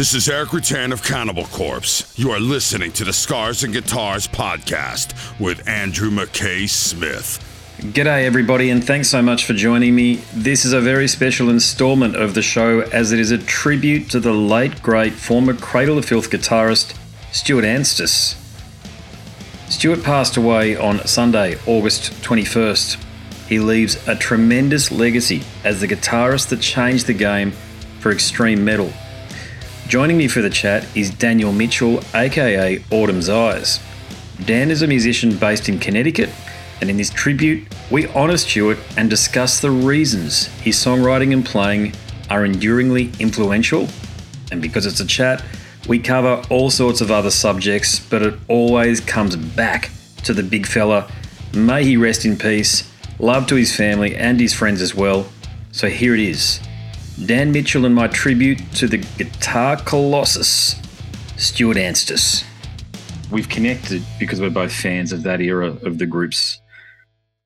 This is Erik Rutan of Cannibal Corpse. You are listening to the Scars and Guitars podcast with Andrew McKay Smith. G'day, everybody, and thanks so much for joining me. This is a very special installment of the show as it is a tribute to the late, great former Cradle of Filth guitarist Stuart Anstis. Stuart passed away on Sunday, August 21st. He leaves a tremendous legacy as the guitarist that changed the game for extreme metal. Joining me for the chat is Daniel Mitchell, aka Autumn's Eyes. Dan is a musician based in Connecticut, and in this tribute, we honour Stuart and discuss the reasons his songwriting and playing are enduringly influential. And because it's a chat, we cover all sorts of other subjects, but it always comes back to the big fella. May he rest in peace. Love to his family and his friends as well. So here it is Dan Mitchell and my tribute to the guitar colossus, Stuart Anstis. We've connected because we're both fans of that era of the groups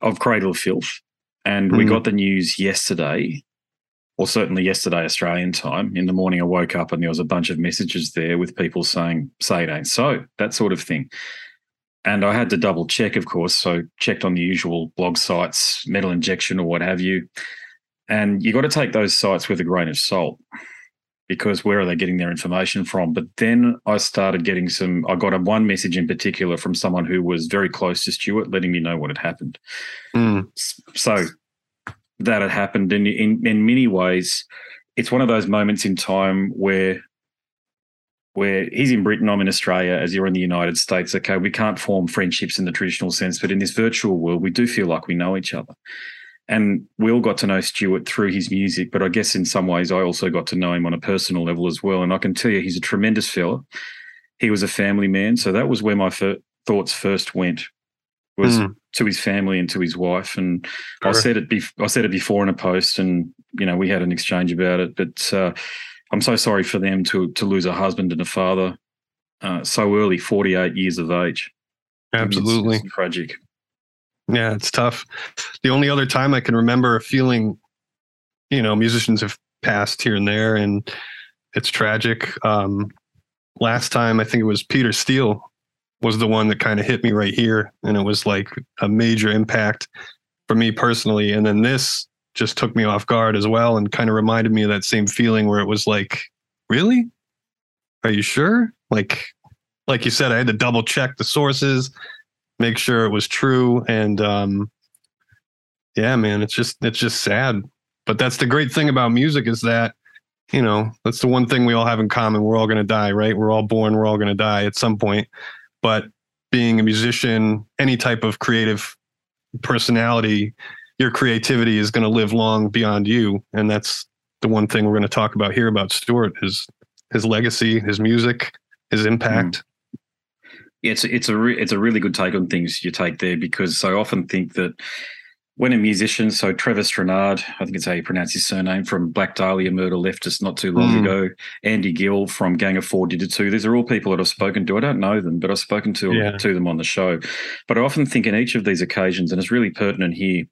of Cradle of Filth. And mm. we got the news yesterday, or certainly yesterday Australian time. In the morning, I woke up and there was a bunch of messages there with people saying, say it ain't so, that sort of thing. And I had to double check, of course. So checked on the usual blog sites, Metal Injection or what have you. And you got to take those sites with a grain of salt because where are they getting their information from? But then I started getting some, I got a one message in particular from someone who was very close to Stuart, letting me know what had happened. Mm. So that had happened. And in, in many ways, it's one of those moments in time where where he's in Britain, I'm in Australia, as you're in the United States. Okay, we can't form friendships in the traditional sense, but in this virtual world, we do feel like we know each other. And we all got to know Stuart through his music, but I guess in some ways I also got to know him on a personal level as well. And I can tell you, he's a tremendous fella. He was a family man, so that was where my thoughts first went was mm. to his family and to his wife. And sure. I said it. Be- I said it before in a post, and you know we had an exchange about it. But uh, I'm so sorry for them to to lose a husband and a father uh, so early, 48 years of age. Absolutely it's, it's tragic. Yeah, it's tough. The only other time I can remember a feeling, you know, musicians have passed here and there, and it's tragic. Um, last time, I think it was Peter Steele was the one that kind of hit me right here, and it was like a major impact for me personally. And then this just took me off guard as well, and kind of reminded me of that same feeling where it was like, really? Are you sure? Like, like you said, I had to double check the sources make sure it was true. And um, yeah, man, it's just it's just sad. But that's the great thing about music is that you know that's the one thing we all have in common. We're all going to die, right? We're all born. We're all going to die at some point. But being a musician, any type of creative personality, your creativity is going to live long beyond you, and that's the one thing we're going to talk about here about Stuart is his legacy, his music, his impact. Mm it's it's a re- it's a really good take on things you take there because I often think that when a musician, so Trevor Strnad, I think it's how you pronounce his surname, from Black Dahlia Murder left us not too long mm. ago. Andy Gill from Gang of Four did it too. These are all people that I've spoken to. I don't know them, but I've spoken to yeah. to them on the show. But I often think in each of these occasions, and it's really pertinent here,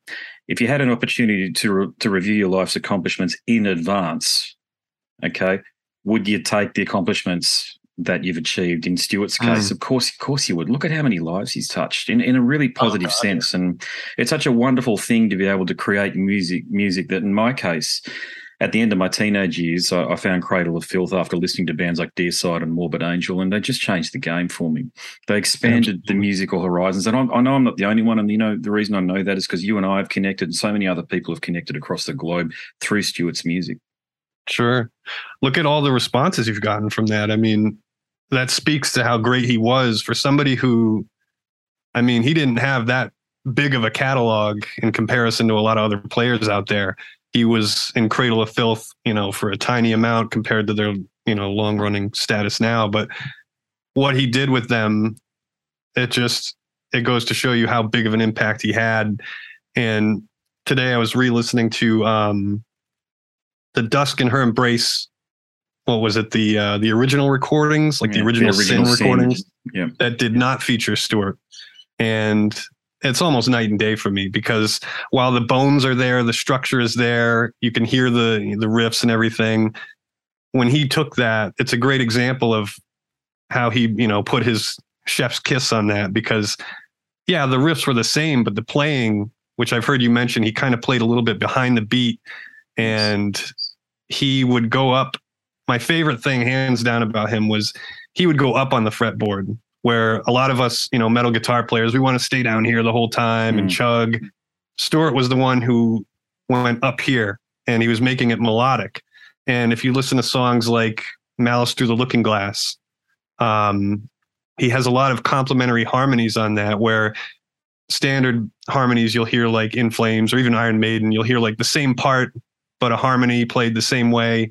if you had an opportunity to re- to review your life's accomplishments in advance, okay, would you take the accomplishments that you've achieved. In Stuart's case, mm. of course, of course you would. Look at how many lives he's touched in, in a really oh, positive oh, sense. And it's such a wonderful thing to be able to create music, music that in my case, at the end of my teenage years, I, I found Cradle of Filth after listening to bands like Deicide and Morbid Angel, and they just changed the game for me. They expanded Absolutely. the musical horizons. And I, I know I'm not the only one. And, you know, the reason I know that is because you and I have connected, and so many other people have connected across the globe through Stuart's music. Sure. Look at all the responses you've gotten from that. I mean, that speaks to how great he was for somebody who, I mean, he didn't have that big of a catalog in comparison to a lot of other players out there. He was in Cradle of Filth, you know, for a tiny amount compared to their, you know, long running status now. But what he did with them, it just, it goes to show you how big of an impact he had. And today I was re listening to um, the Dusk and Her Embrace what was it the uh, the original recordings like yeah, the, original the original sin, sin recordings? Yeah. that did not feature Stuart. And it's almost night and day for me because while the bones are there the structure is there you can hear the the riffs and everything. When he took that, it's a great example of how he, you know, put his chef's kiss on that because yeah, the riffs were the same, but the playing, which I've heard you mention, he kind of played a little bit behind the beat and he would go up. My favorite thing, hands down, about him was he would go up on the fretboard where a lot of us, you know, metal guitar players, we want to stay down here the whole time mm. and chug. Stuart was the one who went up here and he was making it melodic. And if you listen to songs like Malice Through the Looking Glass, um, he has a lot of complementary harmonies on that where standard harmonies you'll hear like in flames or even iron maiden you'll hear like the same part but a harmony played the same way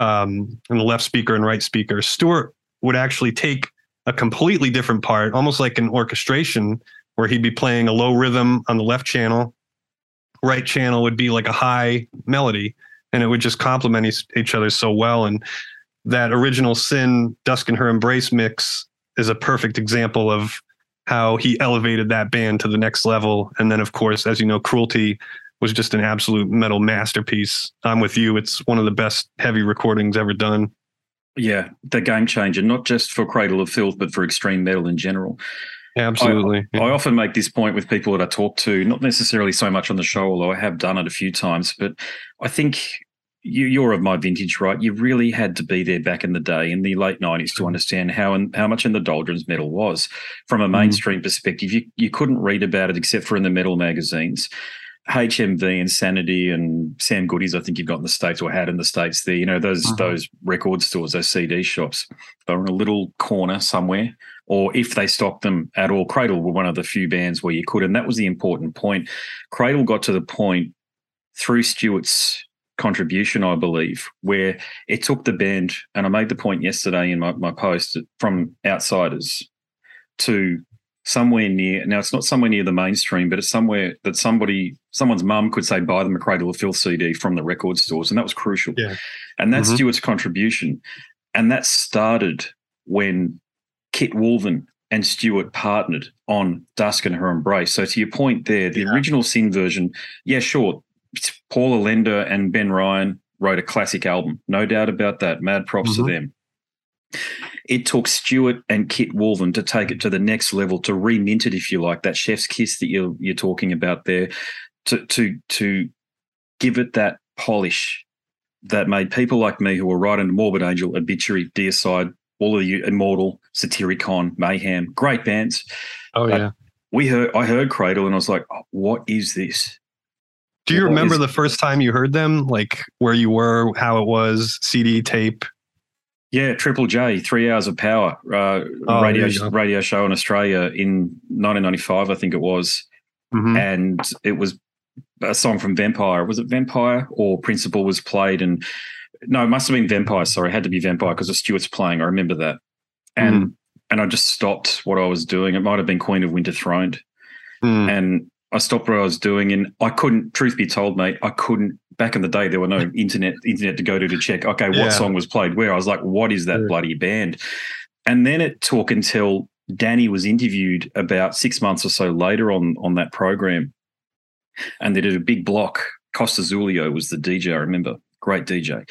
um, in the left speaker and right speaker. Stuart would actually take a completely different part almost like an orchestration where he'd be playing a low rhythm on the left channel. Right channel would be like a high melody and it would just complement each other so well. And that original sin dusk and her embrace mix is a perfect example of how he elevated that band to the next level. And then, of course, as you know, Cruelty was just an absolute metal masterpiece. I'm with you. It's one of the best heavy recordings ever done. Yeah, the game changer, not just for Cradle of Filth, but for extreme metal in general. Absolutely. I, yeah. I, often make this point with people that I talk to, not necessarily so much on the show, although I have done it a few times, but I think you, you're of my vintage, right? You really had to be there back in the day in the late '90s to mm. understand how and how much in the doldrums metal was from a mm. mainstream mm. perspective. You you couldn't read about it except for in the metal magazines. HMV, Insanity, and Sam Goodies, I think you've got in the States or had in the States there. You know, those uh-huh. those record stores, those CD shops, were in a little corner somewhere. Or if they stocked them at all, Cradle were one of the few bands where you could. And that was the important point. Cradle got to the point through Stuart's contribution, I believe, where it took the band, and I made the point yesterday in my, my post from outsiders to somewhere near now it's not somewhere near the mainstream but it's somewhere that somebody someone's mum could say buy them a cradle of filth cd from the record stores and that was crucial yeah. and that's mm-hmm. stuart's contribution and that started when kit woolven and Stuart partnered on Dusk and Her Embrace. So to your point there, the yeah. original Sin version, yeah, sure, paula Allender and Ben Ryan wrote a classic album, no doubt about that. Mad props mm-hmm. to them. It took Stuart and Kit Woolven to take it to the next level, to remint it, if you like, that chef's kiss that you're you're talking about there, to to to give it that polish that made people like me who were right into Morbid Angel, Obituary, Deicide, all of you, Immortal, Satyricon, Mayhem, great bands. Oh yeah. we heard I heard Cradle and I was like, oh, what is this? Do you remember is, the first time you heard them? Like where you were, how it was, CD tape? Yeah, Triple J, Three Hours of Power, uh, oh, radio radio show in Australia in 1995, I think it was, mm-hmm. and it was a song from Vampire. Was it Vampire or Principle was played? And no, it must have been Vampire. Sorry, it had to be Vampire because the Stuart's playing. I remember that, and mm. and I just stopped what I was doing. It might have been Queen of Winter Throned, mm. and I stopped what I was doing, and I couldn't. Truth be told, mate, I couldn't. Back in the day, there were no internet internet to go to to check. Okay, what yeah. song was played where? I was like, what is that yeah. bloody band? And then it took until Danny was interviewed about six months or so later on on that program, and they did a big block. Costa Zulio was the DJ. I remember, great DJ,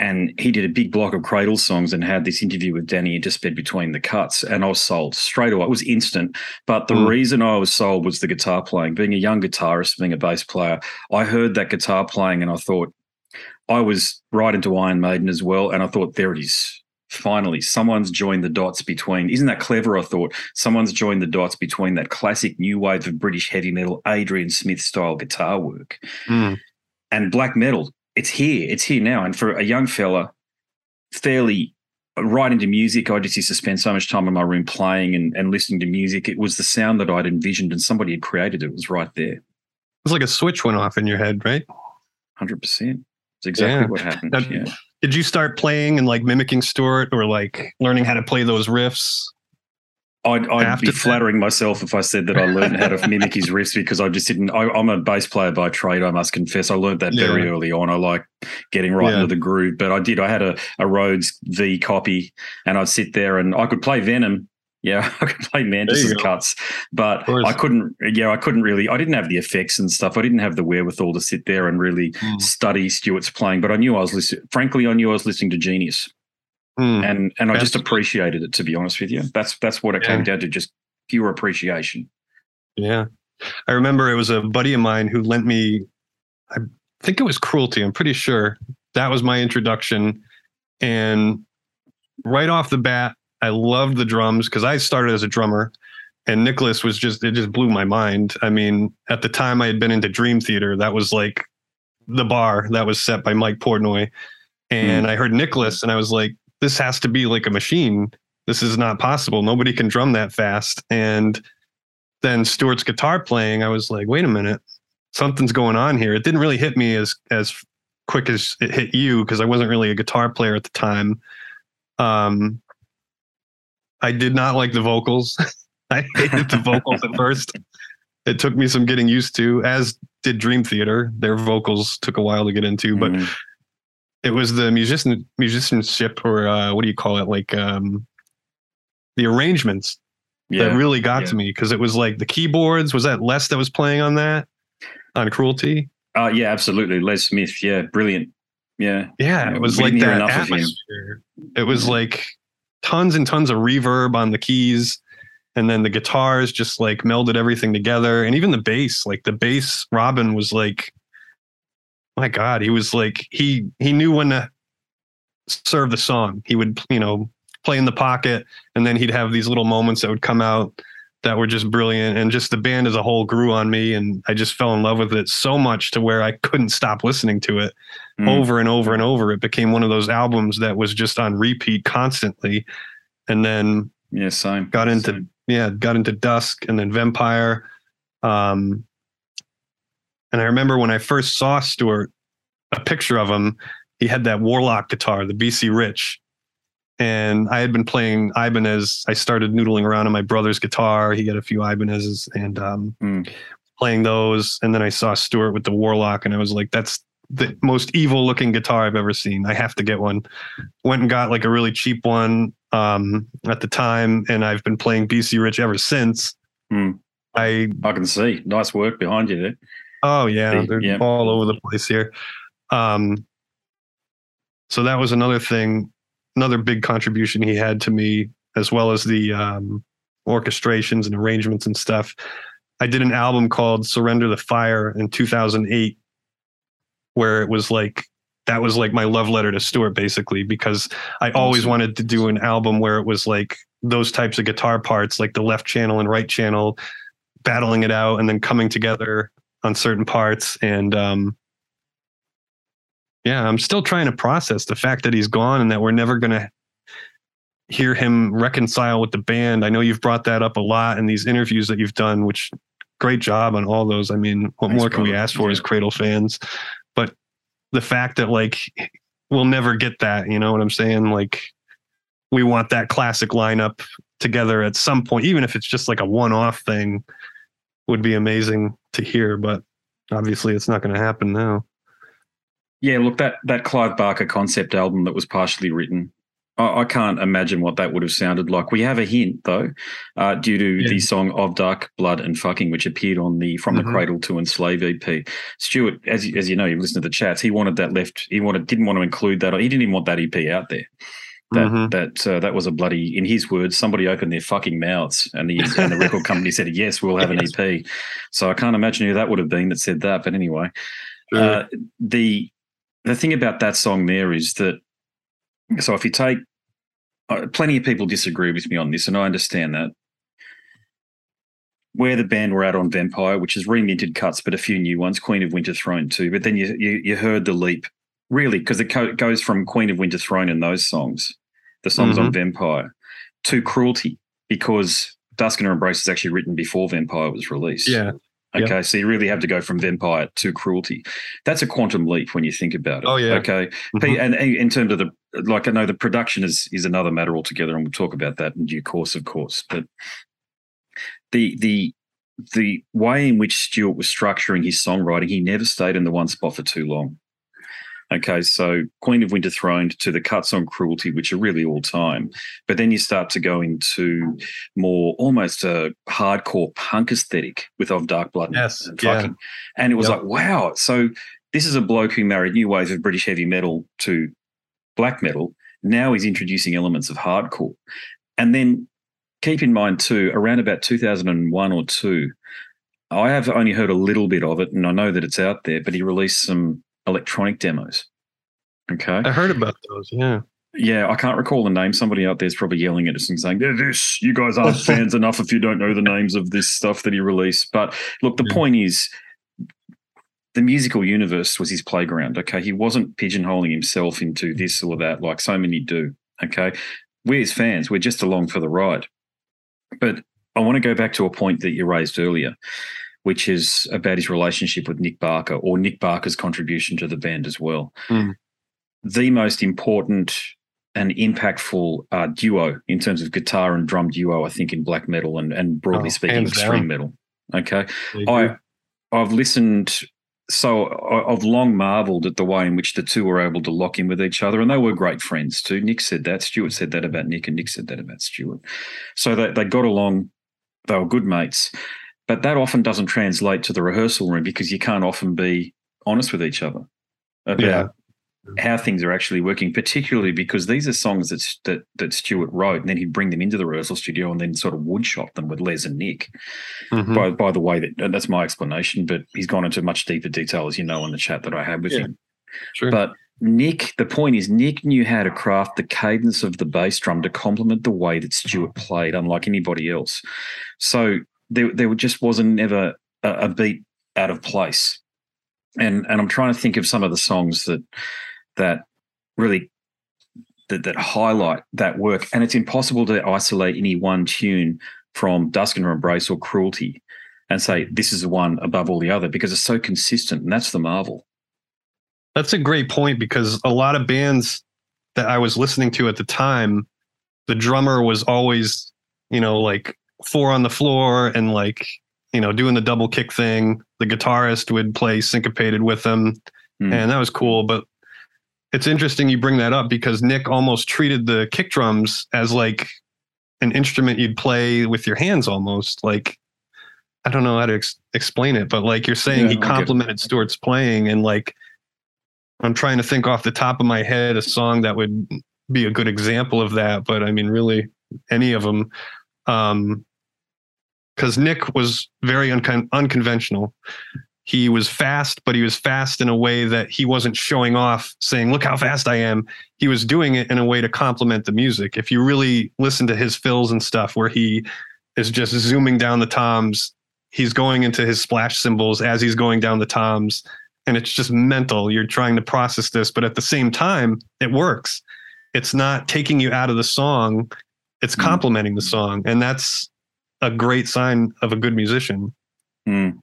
and he did a big block of Cradle songs and had this interview with Danny Intersped between the cuts, and I was sold straight away. It was instant. But the mm. reason I was sold was the guitar playing. Being a young guitarist, being a bass player, I heard that guitar playing, and I thought I was right into Iron Maiden as well, and I thought there it is. Finally, someone's joined the dots between. Isn't that clever? I thought someone's joined the dots between that classic new wave of British heavy metal, Adrian Smith style guitar work, mm. and black metal it's here. It's here now. And for a young fella, fairly uh, right into music, I just used to spend so much time in my room playing and, and listening to music. It was the sound that I'd envisioned and somebody had created. It was right there. It's like a switch went off in your head, right? 100%. It's exactly yeah. what happened. Now, yeah. Did you start playing and like mimicking Stuart or like learning how to play those riffs? I'd, I'd be flattering myself if I said that I learned how to mimic his riffs because I just didn't. I, am a bass player by trade, I must confess. I learned that yeah. very early on. I like getting right yeah. into the groove, but I did. I had a, a Rhoads V copy, and I'd sit there and I could play Venom Yeah, I could play Mandus's cuts, but I couldn't. Yeah, I couldn't really. I didn't have the effects and stuff. I didn't have the wherewithal to sit there and really mm. study Stuart's playing. But I knew I was listening. Frankly, I knew I was listening to genius, mm. and and I just appreciated it. To be honest with you, that's that's what it yeah. came down to. Just pure appreciation. Yeah, I remember it was a buddy of mine who lent me. I think it was Cruelty. I'm pretty sure that was my introduction, and right off the bat, I loved the drums because I started as a drummer and Nicholas was just it just blew my mind. I mean, at the time I had been into Dream Theater, that was like the bar that was set by Mike Portnoy. And mm. I heard Nicholas and I was like, this has to be like a machine. This is not possible. Nobody can drum that fast. And then Stuart's guitar playing, I was like, wait a minute, something's going on here. It didn't really hit me as as quick as it hit you because I wasn't really a guitar player at the time. Um, I did not like the vocals. I hated the vocals at first. It took me some getting used to, as did Dream Theater. Their vocals took a while to get into, but mm-hmm. It was the musician musicianship, or uh, what do you call it? Like um, the arrangements yeah. that really got yeah. to me because it was like the keyboards. Was that Les that was playing on that on Cruelty? Uh, yeah, absolutely. Les Smith. Yeah, brilliant. Yeah. Yeah, it was like that atmosphere. It was like tons and tons of reverb on the keys. And then the guitars just like melded everything together. And even the bass, like the bass, Robin was like, my God, he was like, he he knew when to serve the song. He would, you know, play in the pocket and then he'd have these little moments that would come out that were just brilliant and just the band as a whole grew on me and I just fell in love with it so much to where I couldn't stop listening to it mm. over and over and over it became one of those albums that was just on repeat constantly and then yeah same got into same. yeah got into dusk and then vampire um and I remember when I first saw Stuart a picture of him he had that warlock guitar the BC Rich and I had been playing Ibanez. I started noodling around on my brother's guitar. He had a few Ibanez's and um, mm. playing those. And then I saw Stuart with the Warlock, and I was like, "That's the most evil looking guitar I've ever seen. I have to get one." Went and got like a really cheap one um, at the time, and I've been playing BC Rich ever since. Mm. I I can see nice work behind you there. Oh yeah, they're yeah. all over the place here. Um, so that was another thing another big contribution he had to me, as well as the um, orchestrations and arrangements and stuff. I did an album called Surrender the Fire in 2008, where it was like that was like my love letter to Stuart, basically, because I always wanted to do an album where it was like those types of guitar parts, like the left channel and right channel, battling it out and then coming together on certain parts. And um, yeah, I'm still trying to process the fact that he's gone and that we're never going to hear him reconcile with the band. I know you've brought that up a lot in these interviews that you've done, which great job on all those. I mean, what more can we ask for yeah. as Cradle fans? But the fact that like we'll never get that, you know what I'm saying? Like we want that classic lineup together at some point, even if it's just like a one-off thing, would be amazing to hear. But obviously, it's not going to happen now. Yeah, look that that Clive Barker concept album that was partially written. I, I can't imagine what that would have sounded like. We have a hint though, uh, due to yeah. the song of Dark Blood and Fucking, which appeared on the From mm-hmm. the Cradle to Enslave EP. Stuart, as you, as you know, you've listened to the chats. He wanted that left. He wanted didn't want to include that. He didn't even want that EP out there that mm-hmm. that uh, that was a bloody in his words somebody opened their fucking mouths and the and the record company said yes we'll have an ep so i can't imagine who that would have been that said that but anyway uh, the the thing about that song there is that so if you take uh, plenty of people disagree with me on this, and I understand that. Where the band were at on Vampire, which is reminted cuts, but a few new ones, Queen of Winter Throne too. But then you you, you heard the leap, really, because it co- goes from Queen of Winter Throne and those songs, the songs mm-hmm. on Vampire, to Cruelty, because Dusk and Embrace is actually written before Vampire was released. Yeah. Okay, yep. so you really have to go from vampire to cruelty. That's a quantum leap when you think about it. Oh yeah. Okay, mm-hmm. and, and in terms of the like, I know the production is is another matter altogether, and we'll talk about that in due course, of course. But the the the way in which Stuart was structuring his songwriting, he never stayed in the one spot for too long. Okay, so Queen of Winter Throned to the cuts on Cruelty, which are really all time. But then you start to go into more almost a hardcore punk aesthetic with Of Dark Blood Yes, and yeah. fucking. And it was Yep. like, wow. So this is a bloke who married new wave of British heavy metal to black metal. Now he's introducing elements of hardcore. And then keep in mind, too, around about 2001 or two, I have only heard a little bit of it and I know that it's out there, but he released some electronic demos. Okay. I heard about those. Yeah. Yeah, I can't recall the name. Somebody out there's probably yelling at us and saying, "They're this. You guys aren't fans enough if you don't know the names of this stuff that he released." But look, the Yeah. point is, the musical universe was his playground. Okay, he wasn't pigeonholing himself into mm. this or that like so many do. Okay, we're as fans, we're just along for the ride. But I want to go back to a point that you raised earlier, which is about his relationship with Nick Barker or Nick Barker's contribution to the band as well. Mm. The most important and impactful uh, duo in terms of guitar and drum duo, I think, in black metal and, and broadly Oh, speaking, extreme down. metal. Okay. I, I've listened so I've long marveled at the way in which the two were able to lock in with each other, and they were great friends too. Nick said that, Stuart said that about Nick, and Nick said that about Stuart. So they they got along. They were good mates, but that often doesn't translate to the rehearsal room because you can't often be honest with each other about Yeah. how things are actually working. Particularly because these are songs that that that Stuart wrote, and then he'd bring them into the rehearsal studio and then sort of woodshop them with Les and Nick Mhm. by by the way that that's my explanation but he's gone into much deeper detail as you know in the chat that i had with Yeah. him Sure. but nick the point is nick knew how to craft the cadence of the bass drum to complement the way that stuart played unlike anybody else so there, there just wasn't ever a, a beat out of place and and i'm trying to think of some of the songs that that really that, that highlight that work and it's impossible to isolate any one tune from Dusk and Embrace or Cruelty and say this is the one above all the other because it's so consistent and that's the marvel. That's a great point because a lot of bands that I was listening to at the time, the drummer was always, you know, like four on the floor and like, you know, doing the double kick thing. The guitarist would play syncopated with them. Hmm. And that was cool. But it's interesting you bring that up because Nick almost treated the kick drums as like an instrument you'd play with your hands almost. Like, I don't know how to ex- explain it, but like you're saying, Yeah, he I get it. complimented Stuart's playing and like, I'm trying to think off the top of my head a song that would be a good example of that. But I mean, really, any of them. Um, because Nick was very uncon- unconventional. He was fast, but he was fast in a way that he wasn't showing off, saying, Look how fast I am. He was doing it in a way to complement the music. If you really listen to his fills and stuff, where he is just zooming down the toms, he's going into his splash cymbals as he's going down the toms and it's just mental. You're trying to process this, but at the same time, it works. It's not taking you out of the song, it's Mm. complementing the song. And that's a great sign of a good musician. Mm.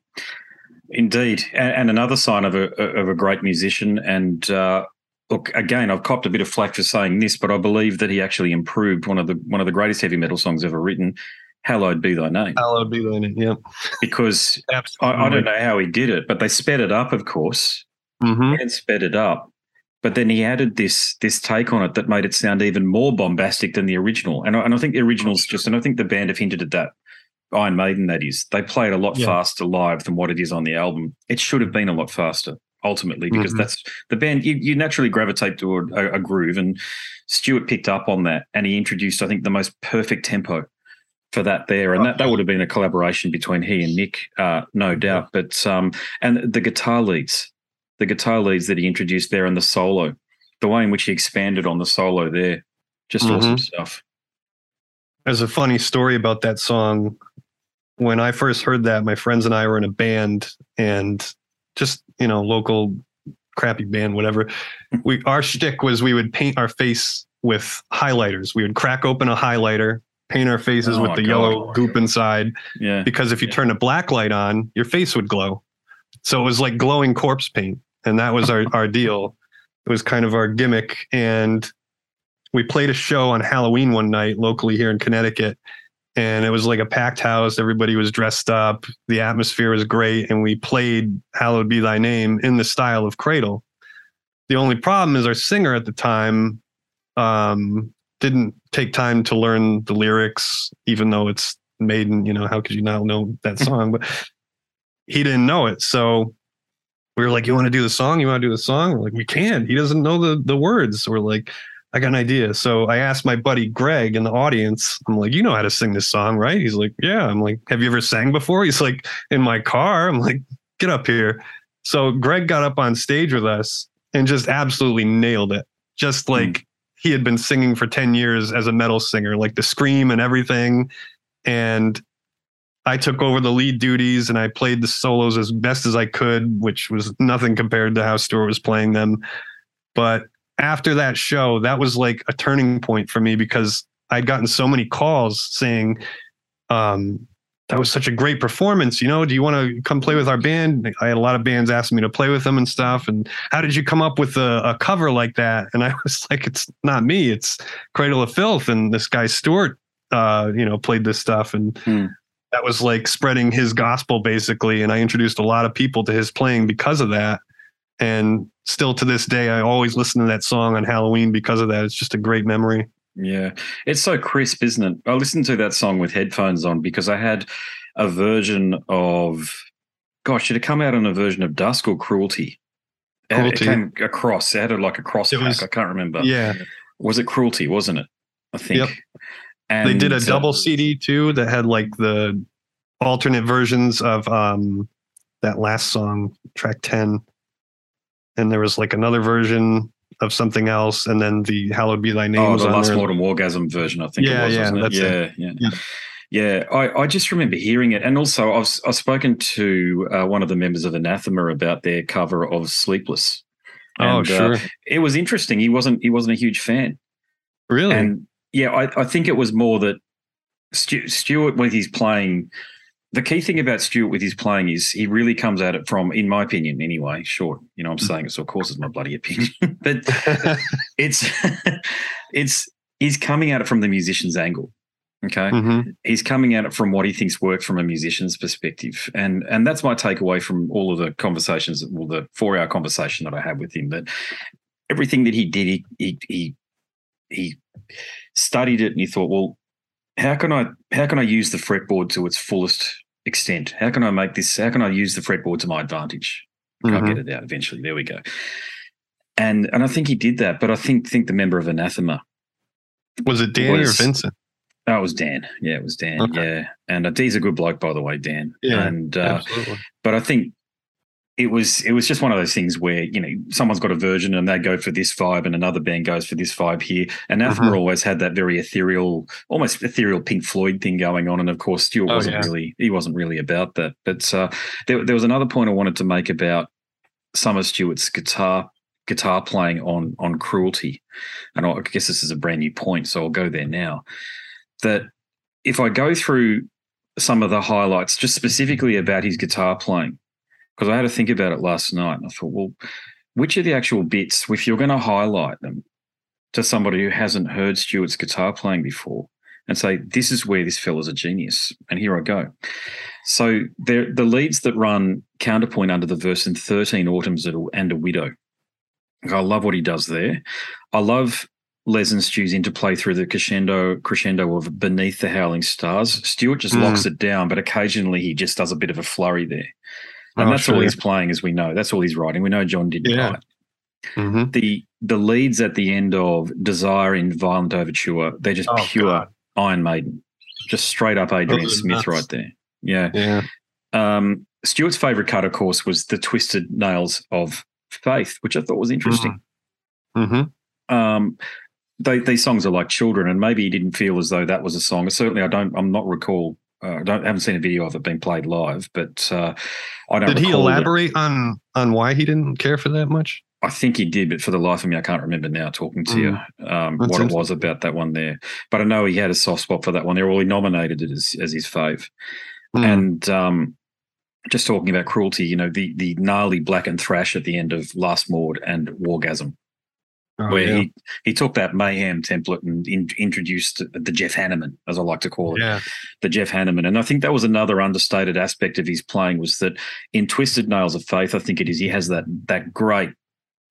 Indeed, and, and another sign of a of a great musician. And uh, look, again, I've copped a bit of flack for saying this, but I believe that he actually improved one of the one of the greatest heavy metal songs ever written. Hallowed be thy name, Hallowed be thy name. Yeah. because I, I don't know how he did it, but they sped it up, of course, hmm and sped it up. But then he added this this take on it that made it sound even more bombastic than the original. And I, and I think the original's just, and I think the band have hinted at that. Iron Maiden, that is, they play it a lot Yeah. faster live than what it is on the album. It should have been a lot faster ultimately because Mhm. that's the band. You, you naturally gravitate to a, a, a groove, and Stuart picked up on that, and he introduced, I think, the most perfect tempo for that there, and that, that would have been a collaboration between he and Nick, uh, no doubt. But um, and the guitar leads, the guitar leads that he introduced there, and the solo, the way in which he expanded on the solo there, just Mhm. awesome stuff. There's a funny story about that song. When I first heard that, my friends and I were in a band and just, you know, local crappy band, whatever. We our shtick was we would paint our face with highlighters. We would crack open a highlighter, paint our faces Oh with the God. yellow goop inside, Yeah, because if you turn a black light on, your face would glow. So it was like glowing corpse paint. And that was our, our deal. It was kind of our gimmick. And we played a show on Halloween one night locally here in Connecticut. And it was like a packed house. Everybody was dressed up. The atmosphere was great. And we played Hallowed Be Thy Name in the style of Cradle. The only problem is our singer at the time um, didn't take time to learn the lyrics, even though it's Maiden. You know, how could you not know that song? but he didn't know it, so we were like, "You want to do the song? You want to do the song?" We're like, "We can." He doesn't know the the words. So we're like, "I got an idea." So I asked my buddy Greg in the audience. I'm like, "You know how to sing this song, right?" He's like, "Yeah." I'm like, "Have you ever sang before?" He's like, "In my car." I'm like, "Get up here." So Greg got up on stage with us and just absolutely nailed it. Just like mm. he had been singing for 10 years as a metal singer, like the scream and everything. And I took over the lead duties and I played the solos as best as I could, which was nothing compared to how Stuart was playing them. But after that show, that was like a turning point for me because I'd gotten so many calls saying, um, that was such a great performance. You know, do you want to come play with our band? I had a lot of bands asking me to play with them and stuff. And how did you come up with a, a cover like that? And I was like, it's not me, it's Cradle of Filth. And this guy, Stuart, uh, you know, played this stuff. And hmm that was like spreading his gospel basically. And I introduced a lot of people to his playing because of that. And still to this day, I always listen to that song on Halloween because of that. It's just a great memory. Yeah. It's so crisp, isn't it? I listened to that song with headphones on because I had a version of, gosh, it had come out on a version of Dusk or Cruelty. Cruelty. It came across. It had like a cross pack. Was, I can't remember. Yeah. Was it Cruelty, wasn't it? I think. Yep. And they did a double CD too that had like the alternate versions of um that last song, track 10. And there was like another version of something else, and then the Hallowed Be Thy Name. Oh, the Lustmord and Wargasm version, I think yeah, it was, yeah, it? Yeah, yeah, yeah, yeah. I, I just remember hearing it. And also, I've, I've spoken to uh, one of the members of Anathema about their cover of Sleepless. Oh, and, oh, sure. Uh, it was interesting. He wasn't he wasn't a huge fan. Really? And yeah, I, I think it was more that Stu, Stuart, when he's playing, the key thing about Stuart with his playing is he really comes at it from, in my opinion, anyway. Short, you know, I'm saying it, so of course it's my bloody opinion, but it's it's he's coming at it from the musician's angle. Okay, mm-hmm. he's coming at it from what he thinks works from a musician's perspective, and and that's my takeaway from all of the conversations, well, the four hour conversation that I had with him. That everything that he did, he he he, he studied it and you thought, well, how can I how can I use the fretboard to its fullest extent? How can I make this? How can I use the fretboard to my advantage? Mm-hmm. I'll get it out eventually. There we go. And and I think he did that, but I think think the member of Anathema was it Dan was, or Vincent? Oh, it was Dan. Yeah, it was Dan. Okay. Yeah, and uh, D's a good bloke, by the way, Dan. Yeah, and uh, absolutely. But I think it was it was just one of those things where you know someone's got a version and they go for this vibe and another band goes for this vibe here. And Anathema mm-hmm. always had that very ethereal almost ethereal Pink Floyd thing going on. And of course Stuart oh, wasn't yeah. really he wasn't really about that. But uh, there, there was another point I wanted to make about Summer Stuart's guitar guitar playing on on Cruelty. And I guess this is a brand new point so I'll go there now. That if I go through some of the highlights just specifically about his guitar playing because I had to think about it last night. And I thought, well, which are the actual bits, if you're going to highlight them to somebody who hasn't heard Stuart's guitar playing before and say, this is where this fella's a genius. And here I go. So the leads that run counterpoint under the verse in 13 Autumns and a Widow. I love what he does there. I love Les and Stu's interplay through the crescendo crescendo of Beneath the Howling Stars. Stuart just mm. locks it down, but occasionally he just does a bit of a flurry there and oh, that's sure. all he's playing, as we know. That's all he's writing. We know John did yeah. write. Mm-hmm. The the leads at the end of Desire in Violent Overture, they're just oh, pure God. Iron Maiden, just straight up Adrian Smith nuts. right there. Yeah. Yeah. Um, Stuart's favorite cut, of course, was the Twisted Nails of Faith, which I thought was interesting. Mm-hmm. mm-hmm. Um, they, these songs are like children, and maybe he didn't feel as though that was a song. Certainly, I don't. I'm not recall uh, I don't haven't seen a video of it being played live, but uh, I don't. Did he elaborate on on why he didn't care for that much? I think he did, but for the life of me, I can't remember now. Talking to mm. you, um, what it was about that one there, but I know he had a soft spot for that one. There, well, he nominated it as as his fave, mm. and um, just talking about cruelty, you know, the the gnarly black and thrash at the end of Lustmord and Wargasm oh, where yeah. he, he took that mayhem template and in, introduced the Jeff Hanneman, as I like to call it, yeah. the Jeff Hanneman. And I think that was another understated aspect of his playing was that in Twisted Nails of Faith, I think it is, he has that that great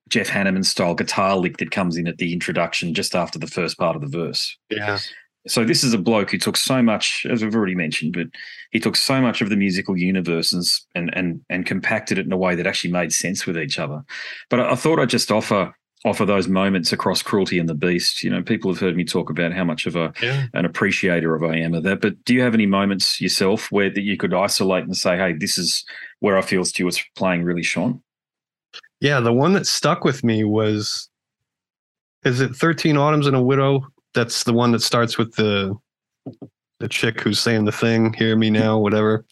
Jeff Hanneman style guitar lick that comes in at the introduction just after the first part of the verse. Yeah. So this is a bloke who took so much, as we've already mentioned, but he took so much of the musical universe and and and compacted it in a way that actually made sense with each other. But I, I thought I'd just offer offer those moments across cruelty and the beast you know people have heard me talk about how much of a Yeah. an appreciator of i am of that but do you have any moments yourself where that you could isolate and say hey this is where i feel stuart's playing really shone Yeah. The one that stuck with me was is it 13 Autumns and a Widow? That's the one that starts with the the chick who's saying the thing, hear me now, whatever.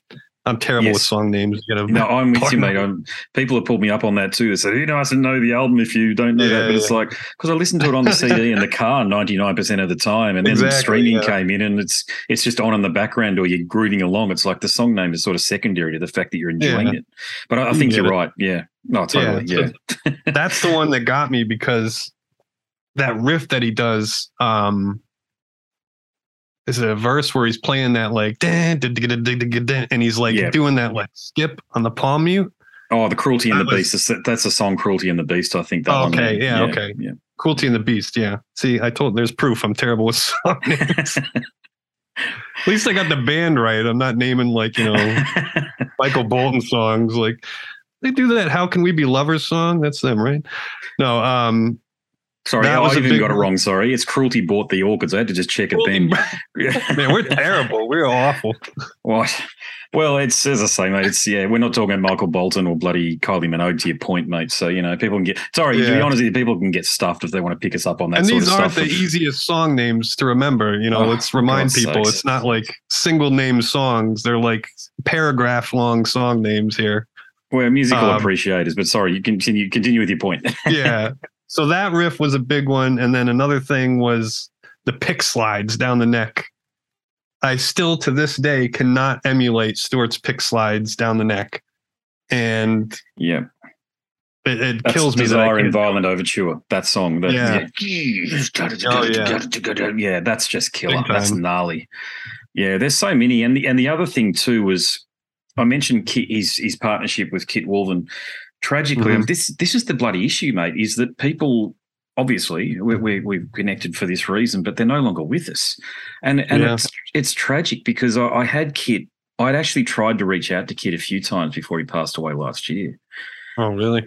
I'm terrible with song names. You gotta- no i'm with you mate. I'm, people have pulled me up on that too. They said you know i said know the album if you don't know that? Yeah, but it's like because i listened to it on the cd in the car 99% of the time and then Exactly, streaming yeah. came in and it's it's just on in the background or you're grooving along. It's like the song name is sort of secondary to the fact that you're enjoying Yeah. it. But i, I think you're it. right. Yeah. No totally. yeah, so that's the one that got me because that riff that he does um is it a verse where he's playing that like and he's like Yeah. doing that like skip on the palm mute Oh, the Cruelty and the was- Beast. That's- a song, Cruelty and the Beast. I think that Oh, one. okay, yeah, okay. Yeah. cruelty and the beast yeah see i told there's proof i'm terrible with song names at least i got the band right i'm not naming like you know michael bolton songs like they do that how can we be lovers song that's them right no um sorry, That I even got it wrong. Sorry, it's Cruelty Brought Thee Orchids. I had to just check it then. man we're terrible we're awful What? Well, it's as I say, mate. It's yeah. We're not talking about Michael Bolton or bloody Kylie Minogue to your point, mate. So you know, people can get. Sorry, to be honest, you, people can get stuffed if they want to pick us up on that and these aren't the easiest song names to remember. You know, Oh, let's remind people sakes. it's not like single name songs. They're like paragraph long song names here. We're musical um, appreciators, but sorry, you continue. Continue with your point. Yeah. So that riff was a big one. And then another thing was the pick slides down the neck. I still to this day cannot emulate Stuart's pick slides down the neck. And yeah, it, it that's kills me that I Desire and can't- Violent Overture. That song. That, Yeah. Oh, yeah. yeah, that's just killer. That's gnarly. Yeah, there's so many, and the and the other thing too was I mentioned Kit, his his partnership with Kit Woolven. Tragically, Mhm. this this is the bloody issue, mate. Is that people obviously we, we we've connected for this reason, but they're no longer with us, and and Yeah. it's it's tragic because I, I had Kit. I'd actually tried to reach out to Kit a few times before he passed away last year. Oh, really?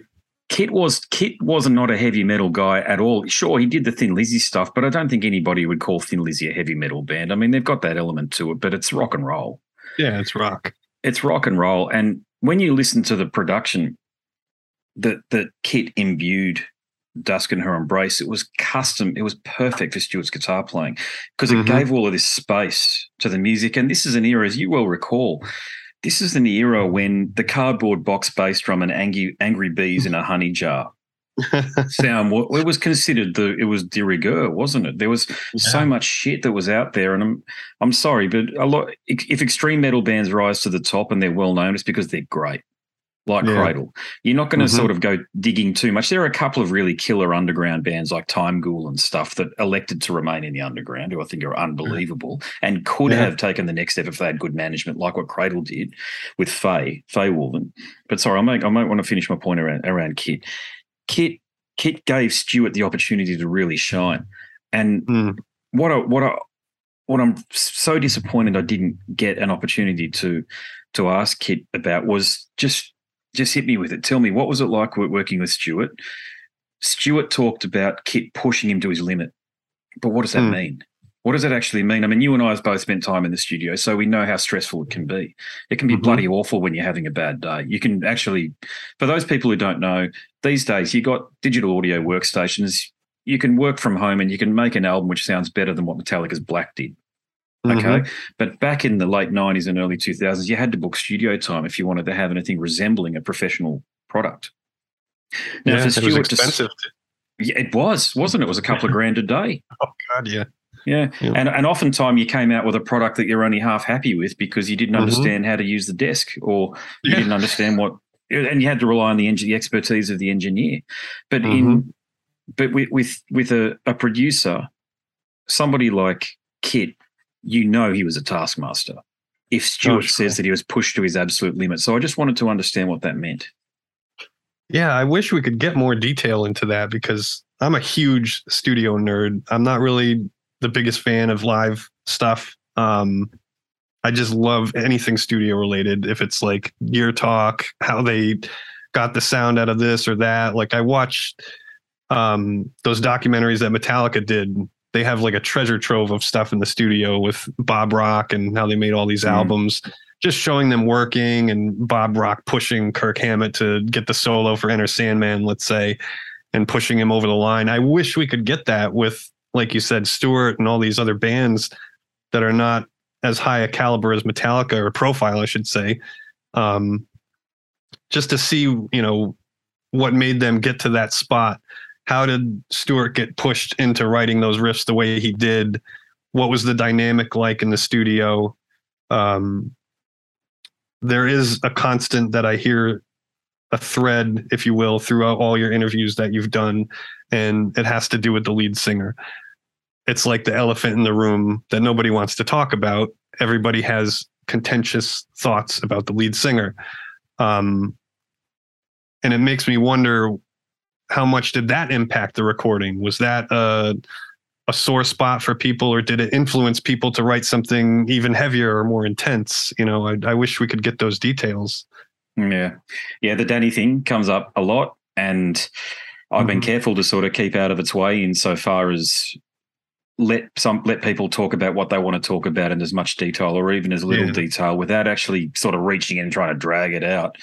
Kit was Kit was not a heavy metal guy at all. Sure, he did the Thin Lizzy stuff, but I don't think anybody would call Thin Lizzy a heavy metal band. I mean, they've got that element to it, but it's rock and roll. Yeah, it's rock. It's rock and roll. And when you listen to the production that that Kit imbued Dusk and Her Embrace, it was custom. It was perfect for Stuart's guitar playing because it Mhm. gave all of this space to the music. And this is an era, as you well recall, this is an era when the cardboard box bass drum and angry, angry bees in a honey jar sound it was considered the it was de rigueur wasn't it there was so much shit that was out there and i'm i'm sorry but a lot if extreme metal bands rise to the top and they're well known it's because they're great like Yeah. cradle you're not going to Mhm. sort of go digging too much there are a couple of really killer underground bands like time ghoul and stuff that elected to remain in the underground who i think are unbelievable and could Yeah. have taken the next step if they had good management like what cradle did with faye faye Wolven. but sorry i might i might want to finish my point around around kit Kit Kit gave Stuart the opportunity to really shine. And Mm. what I, what I, what I'm so disappointed I didn't get an opportunity to to ask Kit about was just just hit me with it. Tell me what was it like working with Stuart? Stuart talked about Kit pushing him to his limit, but what does that Hmm. mean? What does that actually mean? I mean, you and I have both spent time in the studio, so we know how stressful it can be. It can be Mhm. bloody awful when you're having a bad day. You can actually, for those people who don't know, these days you got digital audio workstations. You can work from home and you can make an album which sounds better than what Metallica's Black did. Okay. Mhm. But back in the late 90s and early 2000s, you had to book studio time if you wanted to have anything resembling a professional product. Now, yeah, it was Stuart to- expensive. yeah, it was, wasn't it? It was a couple of grand a day. oh God, yeah. Yeah. Yeah. And and oftentimes you came out with a product that you're only half happy with because you didn't Mhm. understand how to use the desk or you Yeah. didn't understand what and you had to rely on the, the expertise of the engineer. But Mm-hmm. in but with with, with a, a producer, somebody like Kit, you know he was a taskmaster. If Stuart Oh, sure. says that he was pushed to his absolute limit. So I just wanted to understand what that meant. Yeah, I wish we could get more detail into that because I'm a huge studio nerd. I'm not really the biggest fan of live stuff. Um, I just love anything studio related. If it's like gear talk, how they got the sound out of this or that. Like I watched um, those documentaries that Metallica did. They have like a treasure trove of stuff in the studio with Bob Rock and how they made all these mm. albums. Just showing them working and Bob Rock pushing Kirk Hammett to get the solo for Enter Sandman, let's say, and pushing him over the line. I wish we could get that with, like you said, Stuart and all these other bands that are not as high a caliber as Metallica or profile, I should say. Um, just to see, you know, what made them get to that spot. How did Stuart get pushed into writing those riffs the way he did? What was the dynamic like in the studio? Um, there is a constant that I hear a thread, if you will, throughout all your interviews that you've done, and it has to do with the lead singer. It's like the elephant in the room that nobody wants to talk about. Everybody has contentious thoughts about the lead singer. Um, and it makes me wonder how much did that impact the recording? Was that a, a sore spot for people, or did it influence people to write something even heavier or more intense? You know, I, I wish we could get those details. Yeah, yeah. The Danny thing comes up a lot, and I've mm-hmm. been careful to sort of keep out of its way insofar as let some let people talk about what they want to talk about in as much detail or even as little yeah. detail without actually sort of reaching in and trying to drag it out.